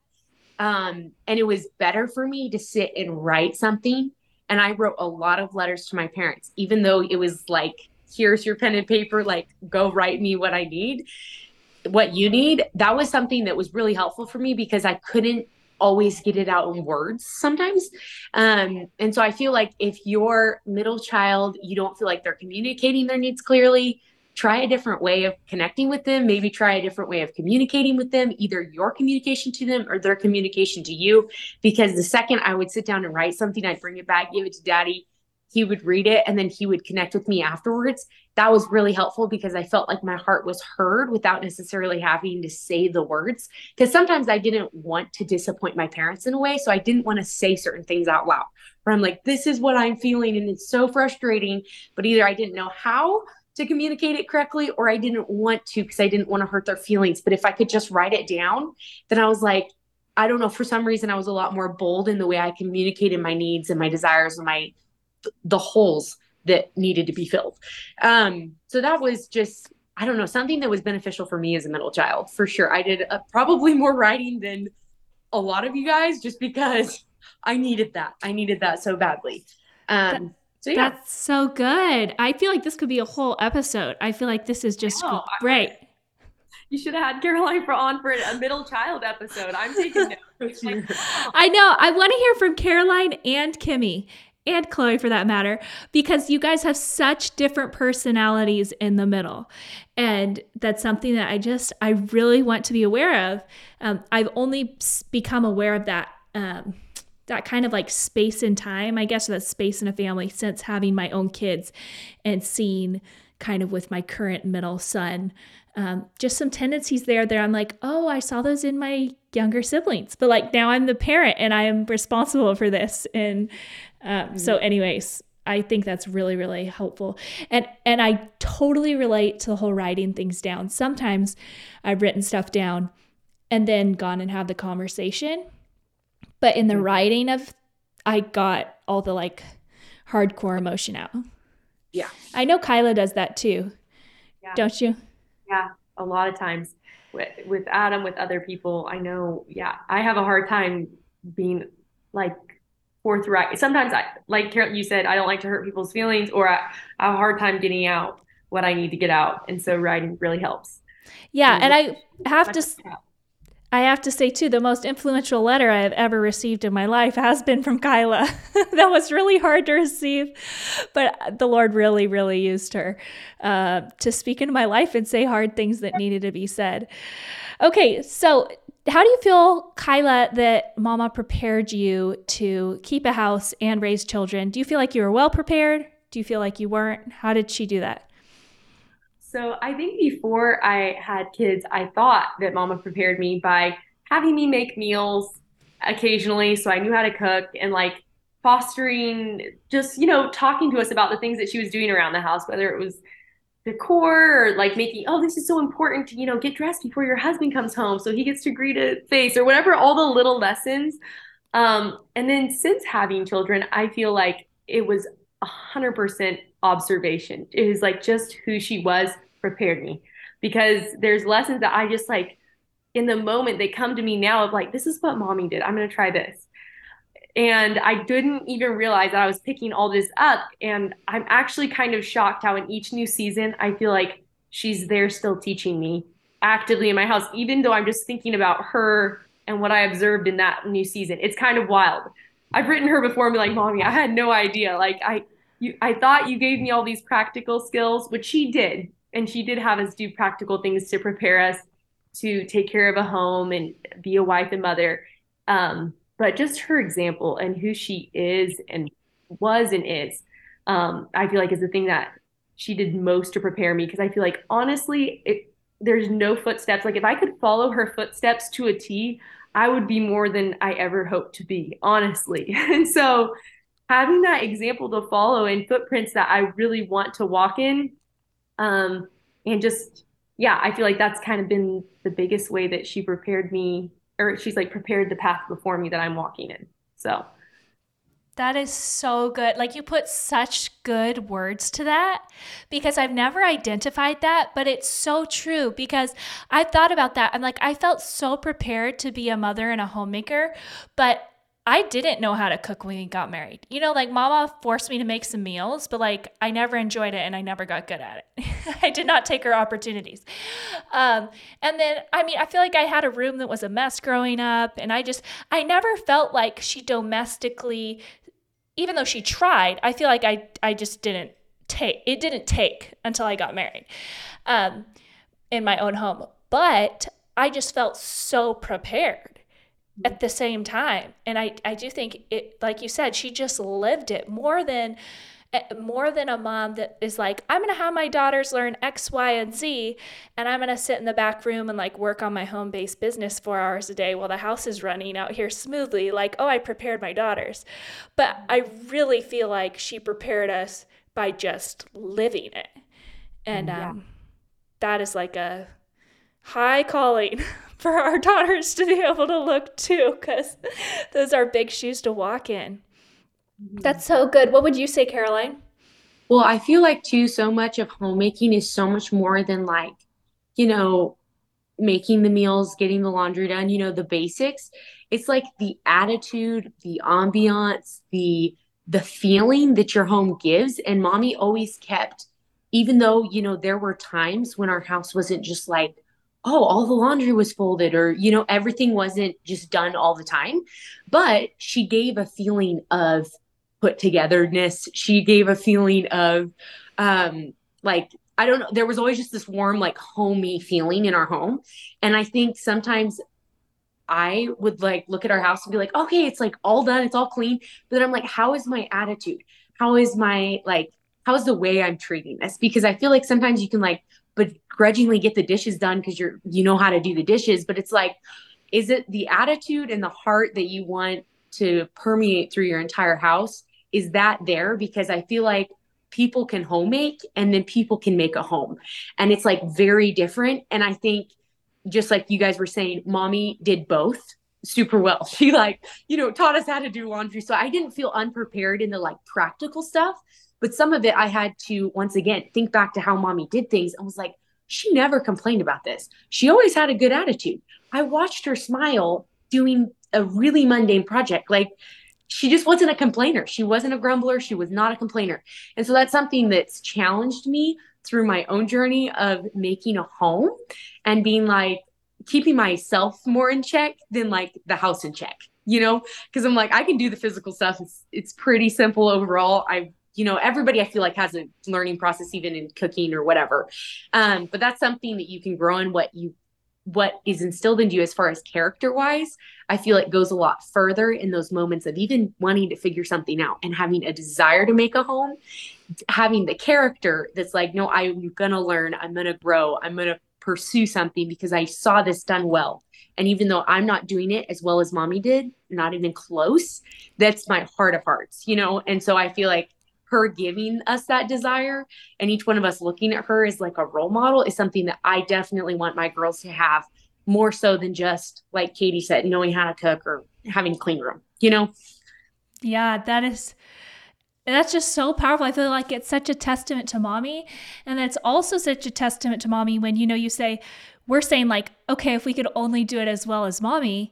Um, and it was better for me to sit and write something. And I wrote a lot of letters to my parents, even though it was like, here's your pen and paper, like, go write me what I need, what you need. That was something that was really helpful for me because I couldn't always get it out in words sometimes. Um, and so I feel like if your middle child, you don't feel like they're communicating their needs clearly, try a different way of connecting with them. Maybe try a different way of communicating with them, either your communication to them or their communication to you. Because the second I would sit down and write something, I'd bring it back, give it to daddy he would read it and then he would connect with me afterwards. That was really helpful because I felt like my heart was heard without necessarily having to say the words. Because sometimes I didn't want to disappoint my parents in a way. So I didn't want to say certain things out loud where I'm like, this is what I'm feeling. And it's so frustrating. But either I didn't know how to communicate it correctly or I didn't want to because I didn't want to hurt their feelings. But if I could just write it down, then I was like, I don't know, for some reason, I was a lot more bold in the way I communicated my needs and my desires and my the holes that needed to be filled. Um, so that was just, I don't know, something that was beneficial for me as a middle child for sure. I did uh, probably more writing than a lot of you guys just because <laughs> I needed that. I needed that so badly. Um, so yeah. That's so good. I feel like this could be a whole episode. I feel like this is just oh, great. You should have had Karaline for on for a middle child episode. I'm taking notes. <laughs> Like, oh. I know. I want to hear from Karaline and Kimmy and Chloe for that matter, because you guys have such different personalities in the middle. And that's something that I just, I really want to be aware of. Um, I've only become aware of that. Um, that kind of like space and time, I guess, or that space in a family since having my own kids and seeing kind of with my current middle son um, just some tendencies there that I'm like, oh, I saw those in my younger siblings, but like now I'm the parent and I am responsible for this. And um, so, mm-hmm. anyways, I think that's really, really helpful. And and I totally relate to the whole writing things down. Sometimes I've written stuff down and then gone and had the conversation. But in the mm-hmm. writing of I got all the like hardcore emotion out. Yeah. I know Kyla does that too. Yeah. Don't you? Yeah, a lot of times with, with Adam, with other people, I know, yeah, I have a hard time being like forthright. Sometimes I, like Carol, you said, I don't like to hurt people's feelings or I, I have a hard time getting out what I need to get out. And so writing really helps. Yeah. And, and I have to, I have to say too, the most influential letter I have ever received in my life has been from Kyla. <laughs> that was really hard to receive, but the Lord really, really used her uh, to speak into my life and say hard things that needed to be said. Okay, so how do you feel, Kyla, that Mama prepared you to keep a house and raise children? Do you feel like you were well prepared? Do you feel like you weren't? How did she do that? So I think before I had kids, I thought that Mama prepared me by having me make meals occasionally, so I knew how to cook and like fostering, just you know, talking to us about the things that she was doing around the house, whether it was decor or like making oh this is so important to you know get dressed before your husband comes home so he gets to greet a face or whatever all the little lessons. Um and then since having children i feel like it was a hundred percent observation it was like just who she was prepared me because there's lessons that i just like in the moment they come to me now of like this is what mommy did i'm going to try this and I didn't even realize that I was picking all this up. And I'm actually kind of shocked how in each new season, I feel like she's there still teaching me actively in my house, even though I'm just thinking about her and what I observed in that new season. It's kind of wild. I've written her before and be like, Mommy, I had no idea. Like I you I thought you gave me all these practical skills, which she did. And she did have us do practical things to prepare us to take care of a home and be a wife and mother. Um, but just her example and who she is and was and is, um, I feel like is the thing that she did most to prepare me because I feel like honestly, it, there's no footsteps. Like if I could follow her footsteps to a T, I would be more than I ever hoped to be, honestly. <laughs> And so having that example to follow and footprints that I really want to walk in. Um, and just, yeah, I feel like that's kind of been the biggest way that she prepared me, or she's like prepared the path before me that I'm walking in. So that is so good. Like you put such good words to that because I've never identified that, but it's so true because I thought about that. I'm like, I felt so prepared to be a mother and a homemaker, but I didn't know how to cook when we got married. You know, like mama forced me to make some meals, but like I never enjoyed it and I never got good at it. <laughs> I did not take her opportunities. Um, and then, I mean, I feel like I had a room that was a mess growing up and I just, I never felt like she domestically, even though she tried, I feel like I, I just didn't take, it didn't take until I got married um, in my own home. But I just felt so prepared at the same time. And I, I do think it, like you said, she just lived it more than eh, more than a mom that is like, I'm going to have my daughters learn X, Y, and Z, and I'm going to sit in the back room and like work on my home based business four hours a day while the house is running out here smoothly. Like, oh, I prepared my daughters. But I really feel like she prepared us by just living it. And yeah. um, that is like a high calling <laughs> for our <laughs> daughters to be able to look too, because those are big shoes to walk in. Mm-hmm. That's so good. What would you say, Karaline? Well, I feel like too, so much of homemaking is so much more than like, you know, making the meals, getting the laundry done, you know, the basics. It's like the attitude, the ambiance, the the feeling that your home gives. And mommy always kept, even though, you know, there were times when our house wasn't just like oh, all the laundry was folded or, you know, everything wasn't just done all the time. But she gave a feeling of put togetherness. She gave a feeling of, um, like, I don't know, there was always just this warm, like, homey feeling in our home. And I think sometimes I would like look at our house and be like, okay, it's like all done, it's all clean. But then I'm like, how is my attitude? How is my like, how's the way I'm treating this? Because I feel like sometimes you can like begrudgingly get the dishes done because you're you know how to do the dishes but it's like is it the attitude and the heart that you want to permeate through your entire house? Is that there? Because i feel like people can home make and then people can make a home. And it's like very different. And i think just like you guys were saying mommy did both super well. <laughs> She like you know taught us how to do laundry. So i didn't feel unprepared in the like practical stuff but some of it I had to once again think back to how mommy did things and was like, she never complained about this. She always had a good attitude. I watched her smile doing a really mundane project. Like she just wasn't a complainer. She wasn't a grumbler. She was not a complainer. And so that's something that's challenged me through my own journey of making a home and being like keeping myself more in check than like the house in check you know because i'm like i can do the physical stuff it's it's pretty simple overall i you know everybody i feel like has a learning process even in cooking or whatever. Um, but that's something that you can grow in what you what is instilled into you as far as character wise i feel it goes a lot further in those moments of even wanting to figure something out and having a desire to make a home. Having the character that's like no i'm gonna learn. I'm gonna grow. I'm gonna pursue something because i saw this done well. And even though i'm not doing it as well as mommy did not even close that's my heart of hearts you know? And so i feel like her giving us that desire and each one of us looking at her as like a role model is something that I definitely want my girls to have more so than just like Katie said, knowing how to cook or having a clean room, you know? Yeah, that is that's just so powerful. I feel like it's such a testament to mommy. And it's also such a testament to mommy when, you know, you say, we're saying, like, okay, if we could only do it as well as mommy.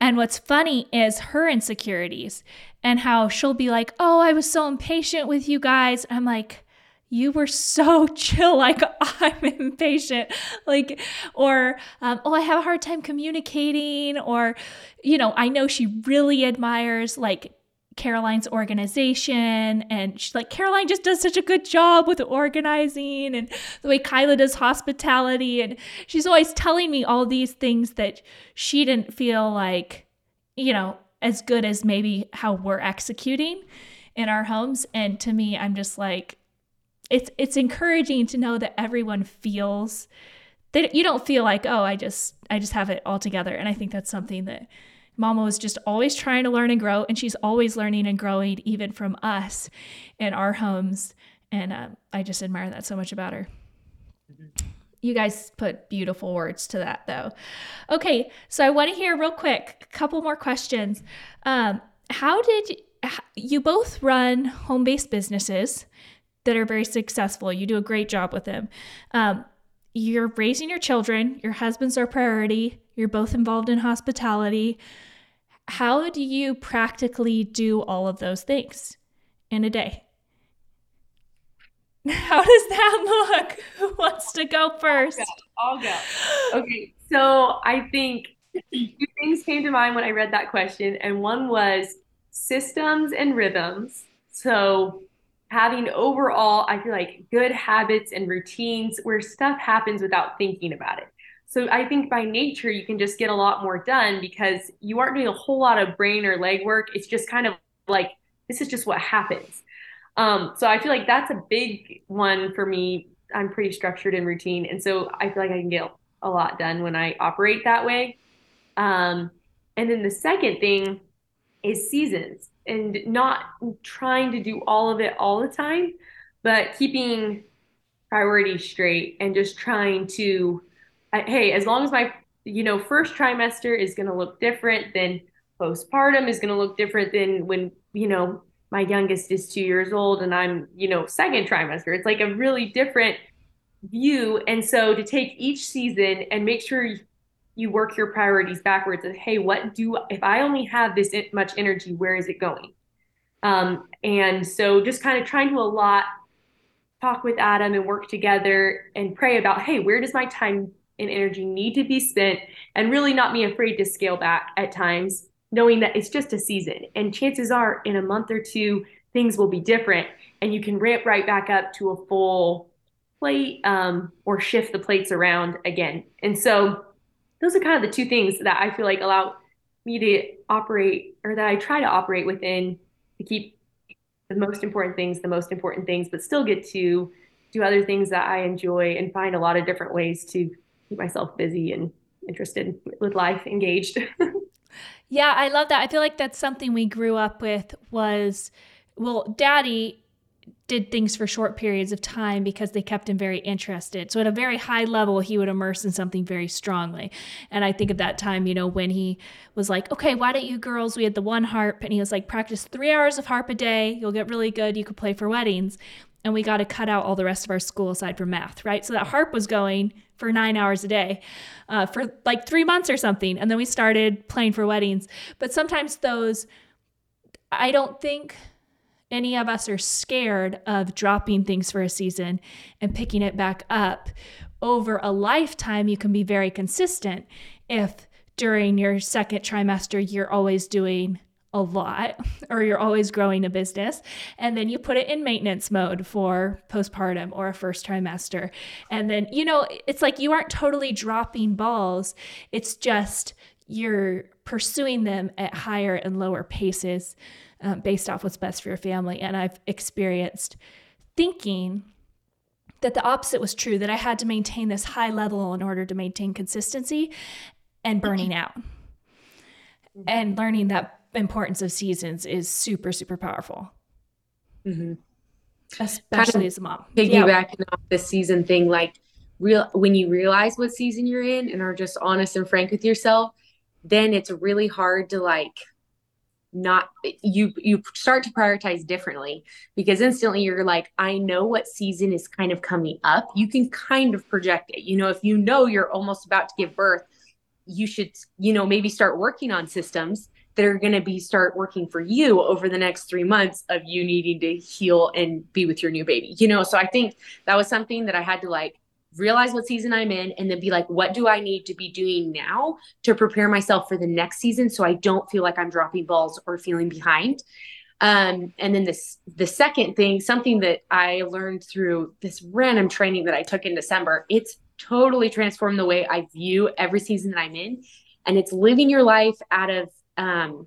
And what's funny is her insecurities and how she'll be like, oh, I was so impatient with you guys. I'm like, you were so <laughs> chill like i'm impatient like or um, oh i have a hard time communicating or you know i know she really admires like Karaline's organization. And she's like, Karaline just does such a good job with organizing and the way Kyla does hospitality. And she's always telling me all these things that she didn't feel like, you know, as good as maybe how we're executing in our homes. And to me, I'm just like, it's it's encouraging to know that everyone feels that you don't feel like, oh, I just I just have it all together. And I think that's something that Mama was just always trying to learn and grow, and she's always learning and growing, even from us in our homes. And uh, I just admire that so much about her. You guys put beautiful words to that, though. Okay, so I want to hear real quick a couple more questions. Um, how did you both run home based businesses that are very successful? You do a great job with them. Um, you're raising your children, your husband's our priority, you're both involved in hospitality. How do you practically do all of those things in a day? <laughs> How does that look? <laughs> Who wants to go first? I'll go. I'll go. Okay, so I think two things came to mind when I read that question, and one was systems and rhythms. So having overall, I feel like good habits and routines where stuff happens without thinking about it. So I think by nature, you can just get a lot more done because you aren't doing a whole lot of brain or leg work. It's just kind of like, this is just what happens. Um, so I feel like that's a big one for me. I'm pretty structured and routine. And so I feel like I can get a lot done when I operate that way. Um, and then the second thing is seasons and not trying to do all of it all the time, but keeping priorities straight and just trying to, uh, hey, as long as my, you know, first trimester is going to look different than postpartum is going to look different than when, you know, my youngest is two years old and I'm, you know, second trimester. It's like a really different view. And so to take each season and make sure you work your priorities backwards of, hey, what do, if I only have this much energy, where is it going? Um, and so just kind of trying to a lot talk with Adam and work together and pray about, hey, where does my time and energy need to be spent? And really not be afraid to scale back at times knowing that it's just a season and chances are in a month or two things will be different and you can ramp right back up to a full plate um, or shift the plates around again and so those are kind of the two things that i feel like allow me to operate or that i try to operate within to keep the most important things the most important things but still get to do other things that i enjoy and find a lot of different ways to keep myself busy and interested with life engaged <laughs> Yeah, I love that. I feel like that's something we grew up with was well, daddy did things for short periods of time because they kept him very interested. So at a very high level, he would immerse in something very strongly. And I think of that time, you know, when he was like, okay, why don't you girls, we had the one harp and he was like, practice three hours of harp a day. You'll get really good. You could play for weddings. And we got to cut out all the rest of our school aside from math, right? So that harp was going for nine hours a day uh, for like three months or something. And then we started playing for weddings. But sometimes those, I don't think any of us are scared of dropping things for a season and picking it back up. Over a lifetime, you can be very consistent if during your second trimester you're always doing a lot <laughs> or you're always growing a business and then you put it in maintenance mode for postpartum or a first trimester. And then you know it's like you aren't totally dropping balls. It's just you're pursuing them at higher and lower paces um, based off what's best for your family. And i've experienced thinking that the opposite was true that i had to maintain this high level in order to maintain consistency and burning <clears throat> out and learning that importance of seasons is super super powerful mm-hmm. especially kind of as a mom piggybacking yeah. off the season thing like real when you realize what season you're in and are just honest and frank with yourself then it's really hard to like not you you start to prioritize differently because instantly you're like i know what season is kind of coming up you can kind of project it you know if you know you're almost about to give birth you should you know maybe start working on systems that are going to be start working for you over the next three months of you needing to heal and be with your new baby you know? So i think that was something that i had to like realize what season i'm in and then be like what do i need to be doing now to prepare myself for the next season so i don't feel like i'm dropping balls or feeling behind? Um, and then this the second thing something that i learned through this random training that i took in december it's totally transformed the way i view every season that i'm in. And it's living your life out of um,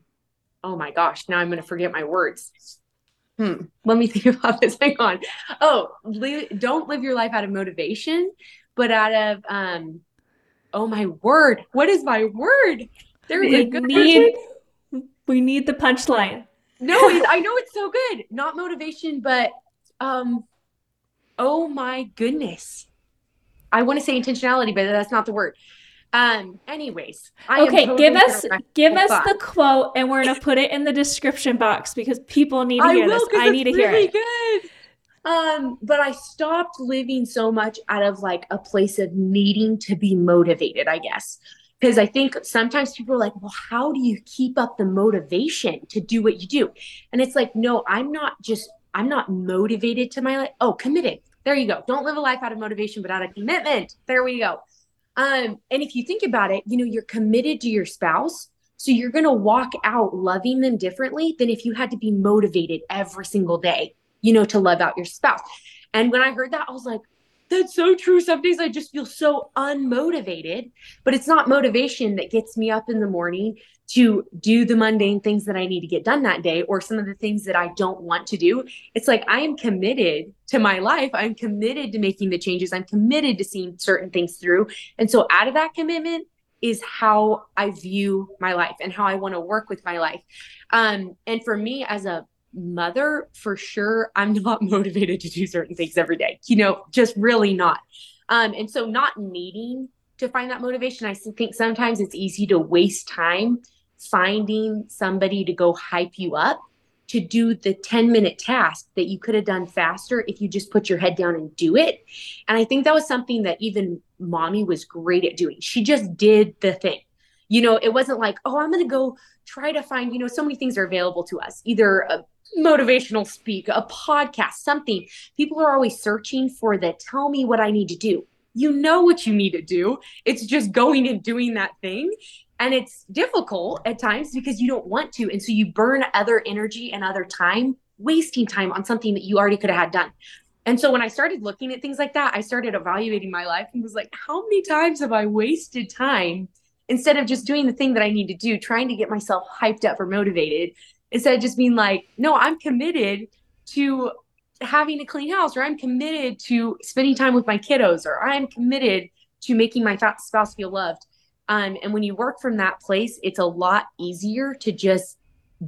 oh my gosh, now I'm going to forget my words. Hmm. Let me <laughs> think about this. Hang on. Oh, li- don't live your life out of motivation, but out of, um, oh my word, what is my word? There is we a good need we need the punchline. No, I know it's so good. Not motivation, but um, oh my goodness. I want to say intentionality, but that's not the word. Um, anyways, I okay, totally give us give us thought. the quote and we're gonna put it in the description box because people need to hear will, this. I need to hear it. Good. Um, but I stopped living so much out of like a place of needing to be motivated, I guess. Because I think sometimes people are like, well, how do you keep up the motivation to do what you do? And it's like, no, I'm not just, I'm not motivated to my life. Oh, committed. There you go. Don't live a life out of motivation, but out of commitment. There we go. Um, and if you think about it, you know, you're committed to your spouse. So you're going to walk out loving them differently than if you had to be motivated every single day you know, to love out your spouse. And when I heard that, I was like, that's so true. Some days I just feel so unmotivated, but it's not motivation that gets me up in the morning to do the mundane things that I need to get done that day or some of the things that I don't want to do. It's like I am committed to my life. I'm committed to making the changes. I'm committed to seeing certain things through. And so out of that commitment is how I view my life and how I want to work with my life. Um, and for me as a mother, for sure, I'm <laughs> not motivated to do certain things every day, you know, just really not. Um, and so, not needing to find that motivation, I think sometimes it's easy to waste time finding somebody to go hype you up to do the 10 minute task that you could have done faster if you just put your head down and do it. And I think that was something that even mommy was great at doing. She just did the thing. You know, it wasn't like, oh, I'm going to go try to find, you know, so many things are available to us, either a motivational speak, a podcast, something. People are always searching for the tell me what I need to do. You know what you need to do. It's just going and doing that thing. And it's difficult at times because you don't want to. And so you burn other energy and other time, wasting time on something that you already could have had done. And so when I started looking at things like that, I started evaluating my life and was like, how many times have I wasted time instead of just doing the thing that I need to do, trying to get myself hyped up or motivated instead of just being like, no, I'm committed to having a clean house, or I'm committed to spending time with my kiddos, or I'm committed to making my spouse feel loved. Um, and when you work from that place, it's a lot easier to just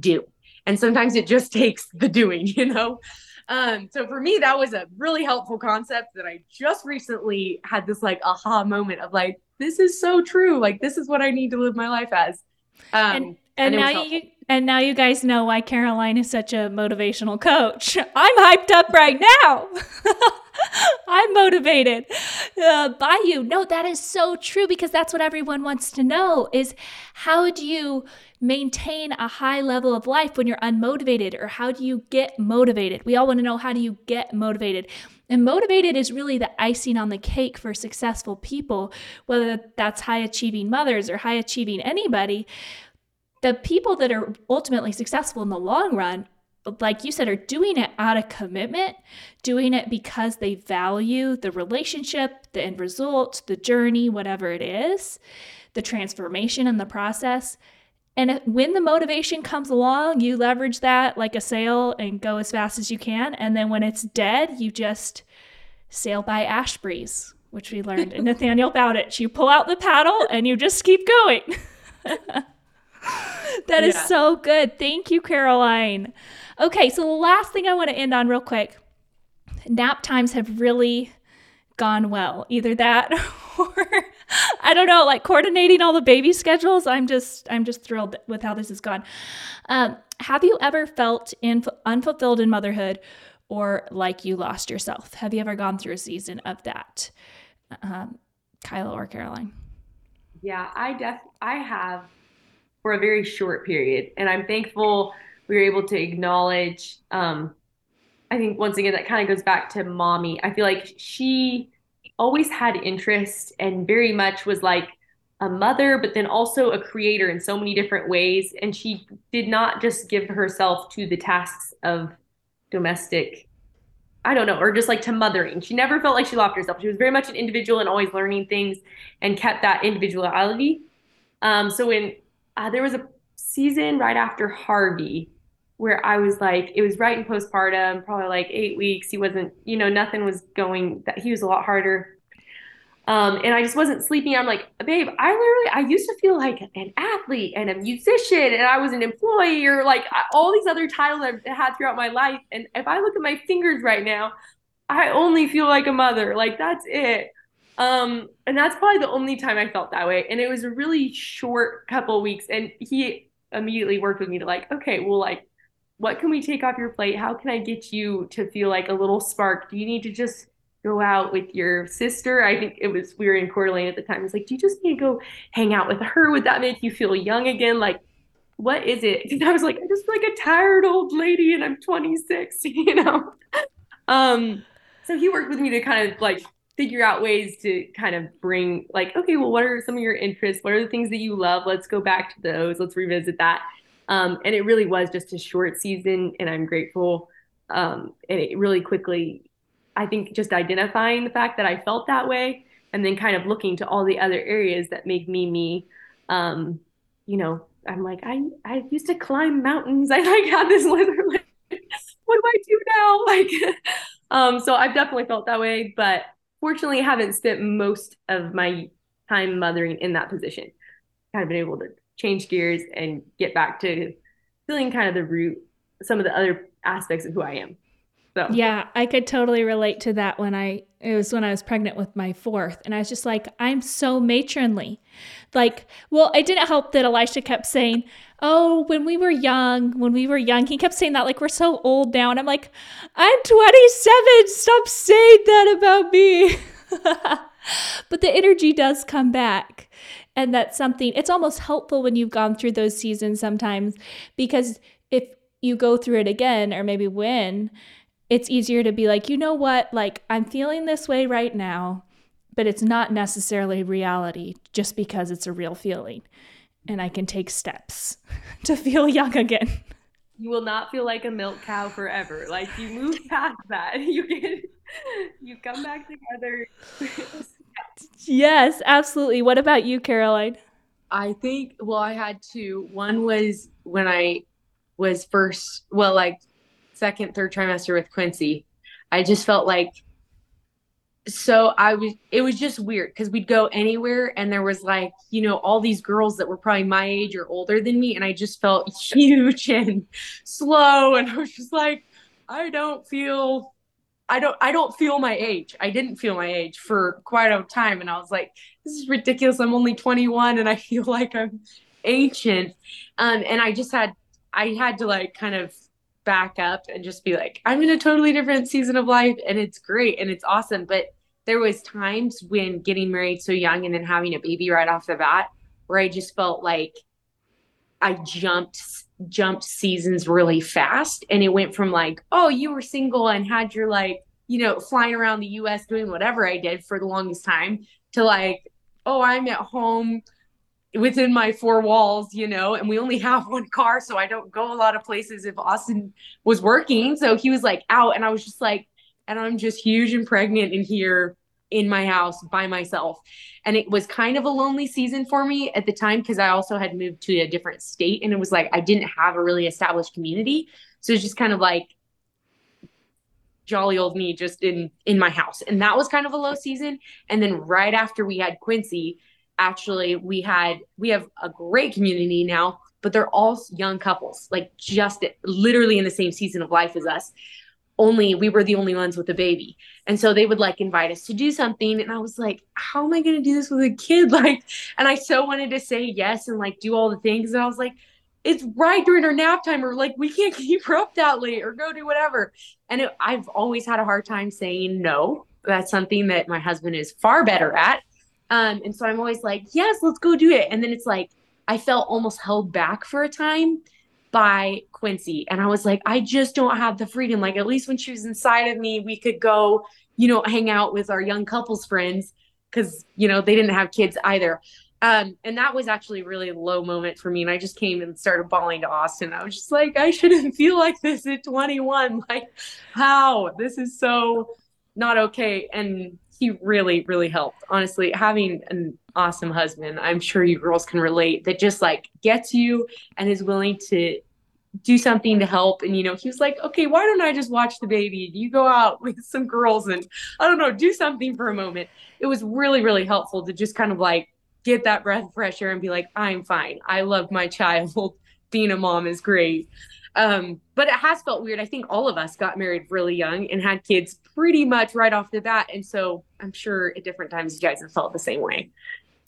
do. And sometimes it just <laughs> takes the doing, you know? Um, so for me, that was a really helpful concept that I just recently had this like aha moment of like, this is so true. Like, this is what I need to live my life as. Um, and, and, and now you and now you guys know why Karaline is such a motivational coach. <laughs> I'm hyped up right now. <laughs> <laughs> I'm motivated uh, by you. No, that is so true because that's what everyone wants to know is how do you maintain a high level of life when you're unmotivated or how do you get motivated? We all want to know how do you get motivated? And motivated is really the icing on the cake for successful people, whether that's high achieving mothers or high achieving anybody the people that are ultimately successful in the long run like you said, are doing it out of commitment, doing it because they value the relationship, the end result, the journey, whatever it is, the transformation and the process. And when the motivation comes along, you leverage that like a sail and go as fast as you can. And then when it's dead, you just sail by ash breeze, which we learned in <laughs> Nathaniel Bowditch. You pull out the paddle and you just keep going. <laughs> that yeah. is so good. Thank you, Karaline. Okay, so the last thing I want to end on real quick nap times have really gone well. Either that <laughs> or I don't know, like coordinating all the baby schedules. I'm just I'm just thrilled with how this has gone. Um, have you ever felt in, unfulfilled in motherhood or like you lost yourself? Have you ever gone through a season of that? Um, Kyla or Karaline? Yeah, I def I have for a very short period. And I'm thankful we were able to acknowledge. Um, I think once again, that kind of goes back to mommy. I feel like she always had interest and very much was like a mother, but then also a creator in so many different ways. And she did not just give herself to the tasks of domestic, I don't know, or just like to mothering. She never felt like she lost herself. She was very much an individual and always learning things and kept that individuality. Um, so when uh, there was a season right after Harvey where I was like, it was right in postpartum, probably like eight weeks. He wasn't, you know, nothing was going that he was a lot harder. Um, and I just wasn't sleeping. I'm like, babe, I literally, I used to feel like an athlete and a musician, and I was an employee or like all these other titles I've had throughout my life. And if I look at my fingers right now, I only feel like a mother. Like that's it. Um, and that's probably the only time I felt that way. And it was a really short couple weeks. And he immediately worked with me to like, okay, well, like, what can we take off your plate? How can I get you to feel like a little spark? Do you need to just go out with your sister? I think it was we were in Coeur d'Alene at the time. It's like, do you just need to go hang out with her? Would that make you feel young again? Like, what is it? <laughs> I was like, I just like a tired old lady and I'm 26, <laughs> you know? Um, so he worked with me to kind of like figure out ways to kind of bring like okay well what are some of your interests what are the things that you love let's go back to those let's revisit that um, and it really was just a short season and i'm grateful um, and it really quickly i think just identifying the fact that i felt that way and then kind of looking to all the other areas that make me me. Um, you know i'm like i i used to climb mountains. <laughs> I like had this lizard like what do i do now? <laughs> Like um so i've definitely felt that way but fortunately haven't spent most of my time mothering in that position. Kind of been able to change gears and get back to feeling kind of the root, some of the other aspects of who I am. So yeah, I could totally relate to that when I it was when I was pregnant with my fourth, and I was just like, I'm so matronly. Like, well, it didn't help that Elisha kept saying, Oh, when we were young, when we were young, he kept saying that like we're so old now. And I'm like, I'm 27. Stop saying that about me. <laughs> but the energy does come back. And that's something, it's almost helpful when you've gone through those seasons sometimes because if you go through it again, or maybe when, it's easier to be like, you know what, like I'm feeling this way right now, but it's not necessarily reality just because it's a real feeling and I can take steps <laughs> to feel young again. You will not feel like a milk cow forever. Like you move past that. <laughs> You get you come back together. <laughs> yes, absolutely. What about you, Karaline? I think well, I had two. One was when I was first well, like second, third trimester with Quincy. I just felt like so I was it was just weird because we'd go anywhere and there was like, you know, all these girls that were probably my age or older than me, and I just felt <laughs> huge and slow. And I was just like, I don't feel I don't I don't feel my age. I didn't feel my age for quite a time. And I was like, this is ridiculous. I'm only 21 and I <laughs> feel like I'm ancient. Um, and I just had I had to like kind of back up and just be like i'm in a totally different season of life and it's great and it's awesome but there was times when getting married so young and then having a baby right off the bat where i just felt like i jumped jumped seasons really fast and it went from like oh you were single and had your like you know flying around the us doing whatever i did for the longest time to like oh i'm at home within my four walls, you know, and we only have one car, so I don't go a lot of places if Austin was working. So he was like out, and I was just like, and I'm just huge and pregnant in here in my house by myself. And it was kind of a lonely season for me at the time because I also had moved to a different state and it was like I didn't have a really established community. So it's just kind of like jolly old me just in in my house. And that was kind of a low season. And then right after we had Quincy, actually we had we have a great community now but they're all young couples like just literally in the same season of life as us only we were the only ones with a baby. And so they would like invite us to do something. And i was like how am i going to do this with a kid? <laughs> Like and i so wanted to say yes and like do all the things. And i was like it's right during her nap time or like we can't <laughs> keep her up that late or go do whatever. And it, i've always had a hard time saying no. That's something that my husband is far better at. Um, and so I'm always like, yes, let's go do it. And then it's like, I felt almost held back for a time by Quincy. And I was like, I just don't have the freedom. Like, at least when she was inside of me, we could go, you know, hang out with our young couples friends because, you know, they didn't have kids either. Um, and that was actually a really low moment for me. And I just came and started bawling to Austin. I was just like, I shouldn't <laughs> feel like this at 21. <laughs> Like, how? This is so not okay. And he really, really helped. Honestly, having an awesome husband, I'm sure you girls can relate, that just like gets you and is willing to do something to help. And, you know, he was like, okay, why don't I just watch the baby? You go out with some girls and I don't know, do something for a moment. It was really, really helpful to just kind of like get that breath of fresh air and be like, I'm fine. I love my child. <laughs> Being a mom is great. Um, but it has felt weird. I think all of us got married really young and had kids pretty much right off the bat. And so I'm sure at different times you guys have felt the same way.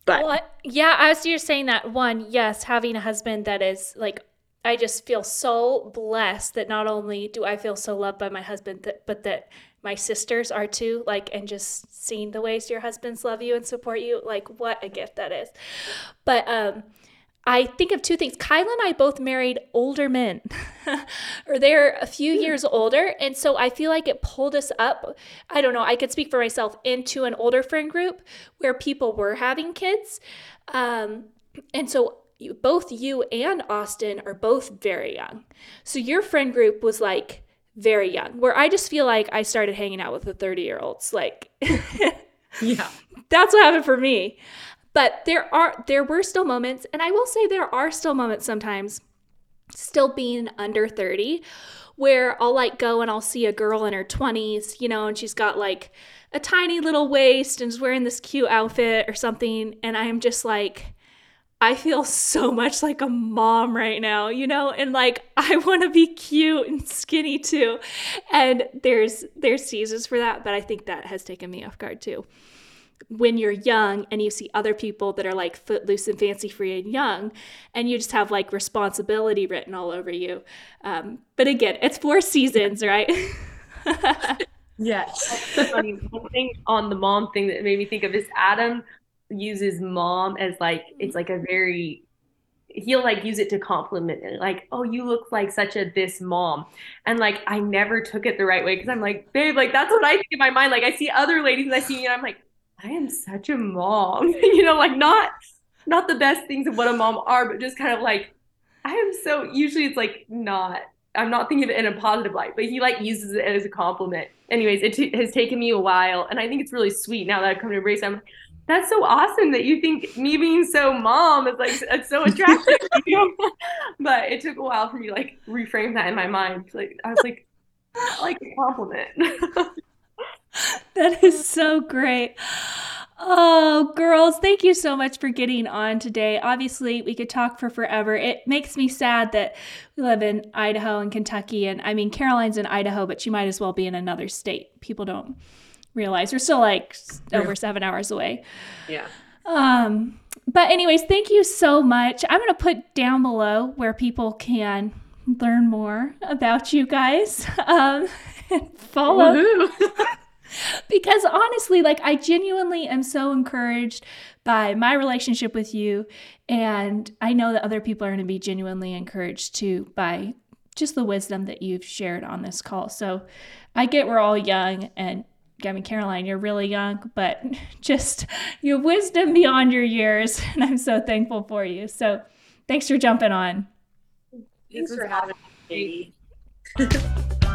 But well, yeah, as you're saying that, one, yes, having a husband that is like I just feel so blessed that not only do I feel so loved by my husband, that, but that my sisters are too. Like, and just seeing the ways your husbands love you and support you, like, what a gift that is. But um, I think of two things. Kyla and I both married older men, <laughs> or they're a few years older. And so I feel like it pulled us up. I don't know, I could speak for myself into an older friend group where people were having kids. Um, and so both you and Austin are both very young. So your friend group was like very young, where I just feel like I started hanging out with the 30 year olds. Like, <laughs> yeah, that's what happened for me. But there are, there were still moments, and I will say there are still moments sometimes, still being under 30, where I'll like go and I'll see a girl in her 20s, you know, and she's got like a tiny little waist and is wearing this cute outfit or something. And I am just like, I feel so much like a mom right now, you know, and like <laughs> I want to be cute and skinny too. And there's there's seasons for that, but I think that has taken me off guard too. When you're young and you see other people that are like footloose and fancy free and young, and you just have like responsibility written all over you. Um, but again, it's four seasons, right? <laughs> yes. One thing on the mom thing that made me think of is Adam uses mom as like it's mm-hmm. like a very he'll like use it to compliment it like oh you look like such a this mom and like i never took it the right way because i'm like babe like that's what i think in my mind like i see other ladies and i see you and i'm like i am such a mom <laughs> you know like not not the best things of what a mom are but just kind of like i am so usually it's like not i'm not thinking of it in a positive light but he like uses it as a compliment. Anyways it t- has taken me a while and i think it's really sweet now that i've come to embrace it, i'm like that's so awesome that you think me being so mom is like it's so attractive to you. <laughs> but it took a while for me to like reframe that in my mind like i was like like a compliment <laughs> that is so great Oh, girls, thank you so much for getting on today. Obviously, we could talk for forever. It makes me sad that we live in Idaho and Kentucky. And I mean, Karaline's in Idaho, but she might as well be in another state. People don't realize we're still like over seven hours away. Yeah. Um, but anyways, thank you so much. I'm gonna put down below where people can learn more about you guys. <laughs> Um, follow. <laughs> because honestly, like I genuinely am so encouraged by my relationship with you, and I know that other people are going to be genuinely encouraged too by just the wisdom that you've shared on this call. So I get we're all young and I mean, Karaline, you're really young, but <laughs> just your wisdom beyond your years. <laughs> And I'm so thankful for you. So thanks for jumping on. Thanks for having me. <laughs>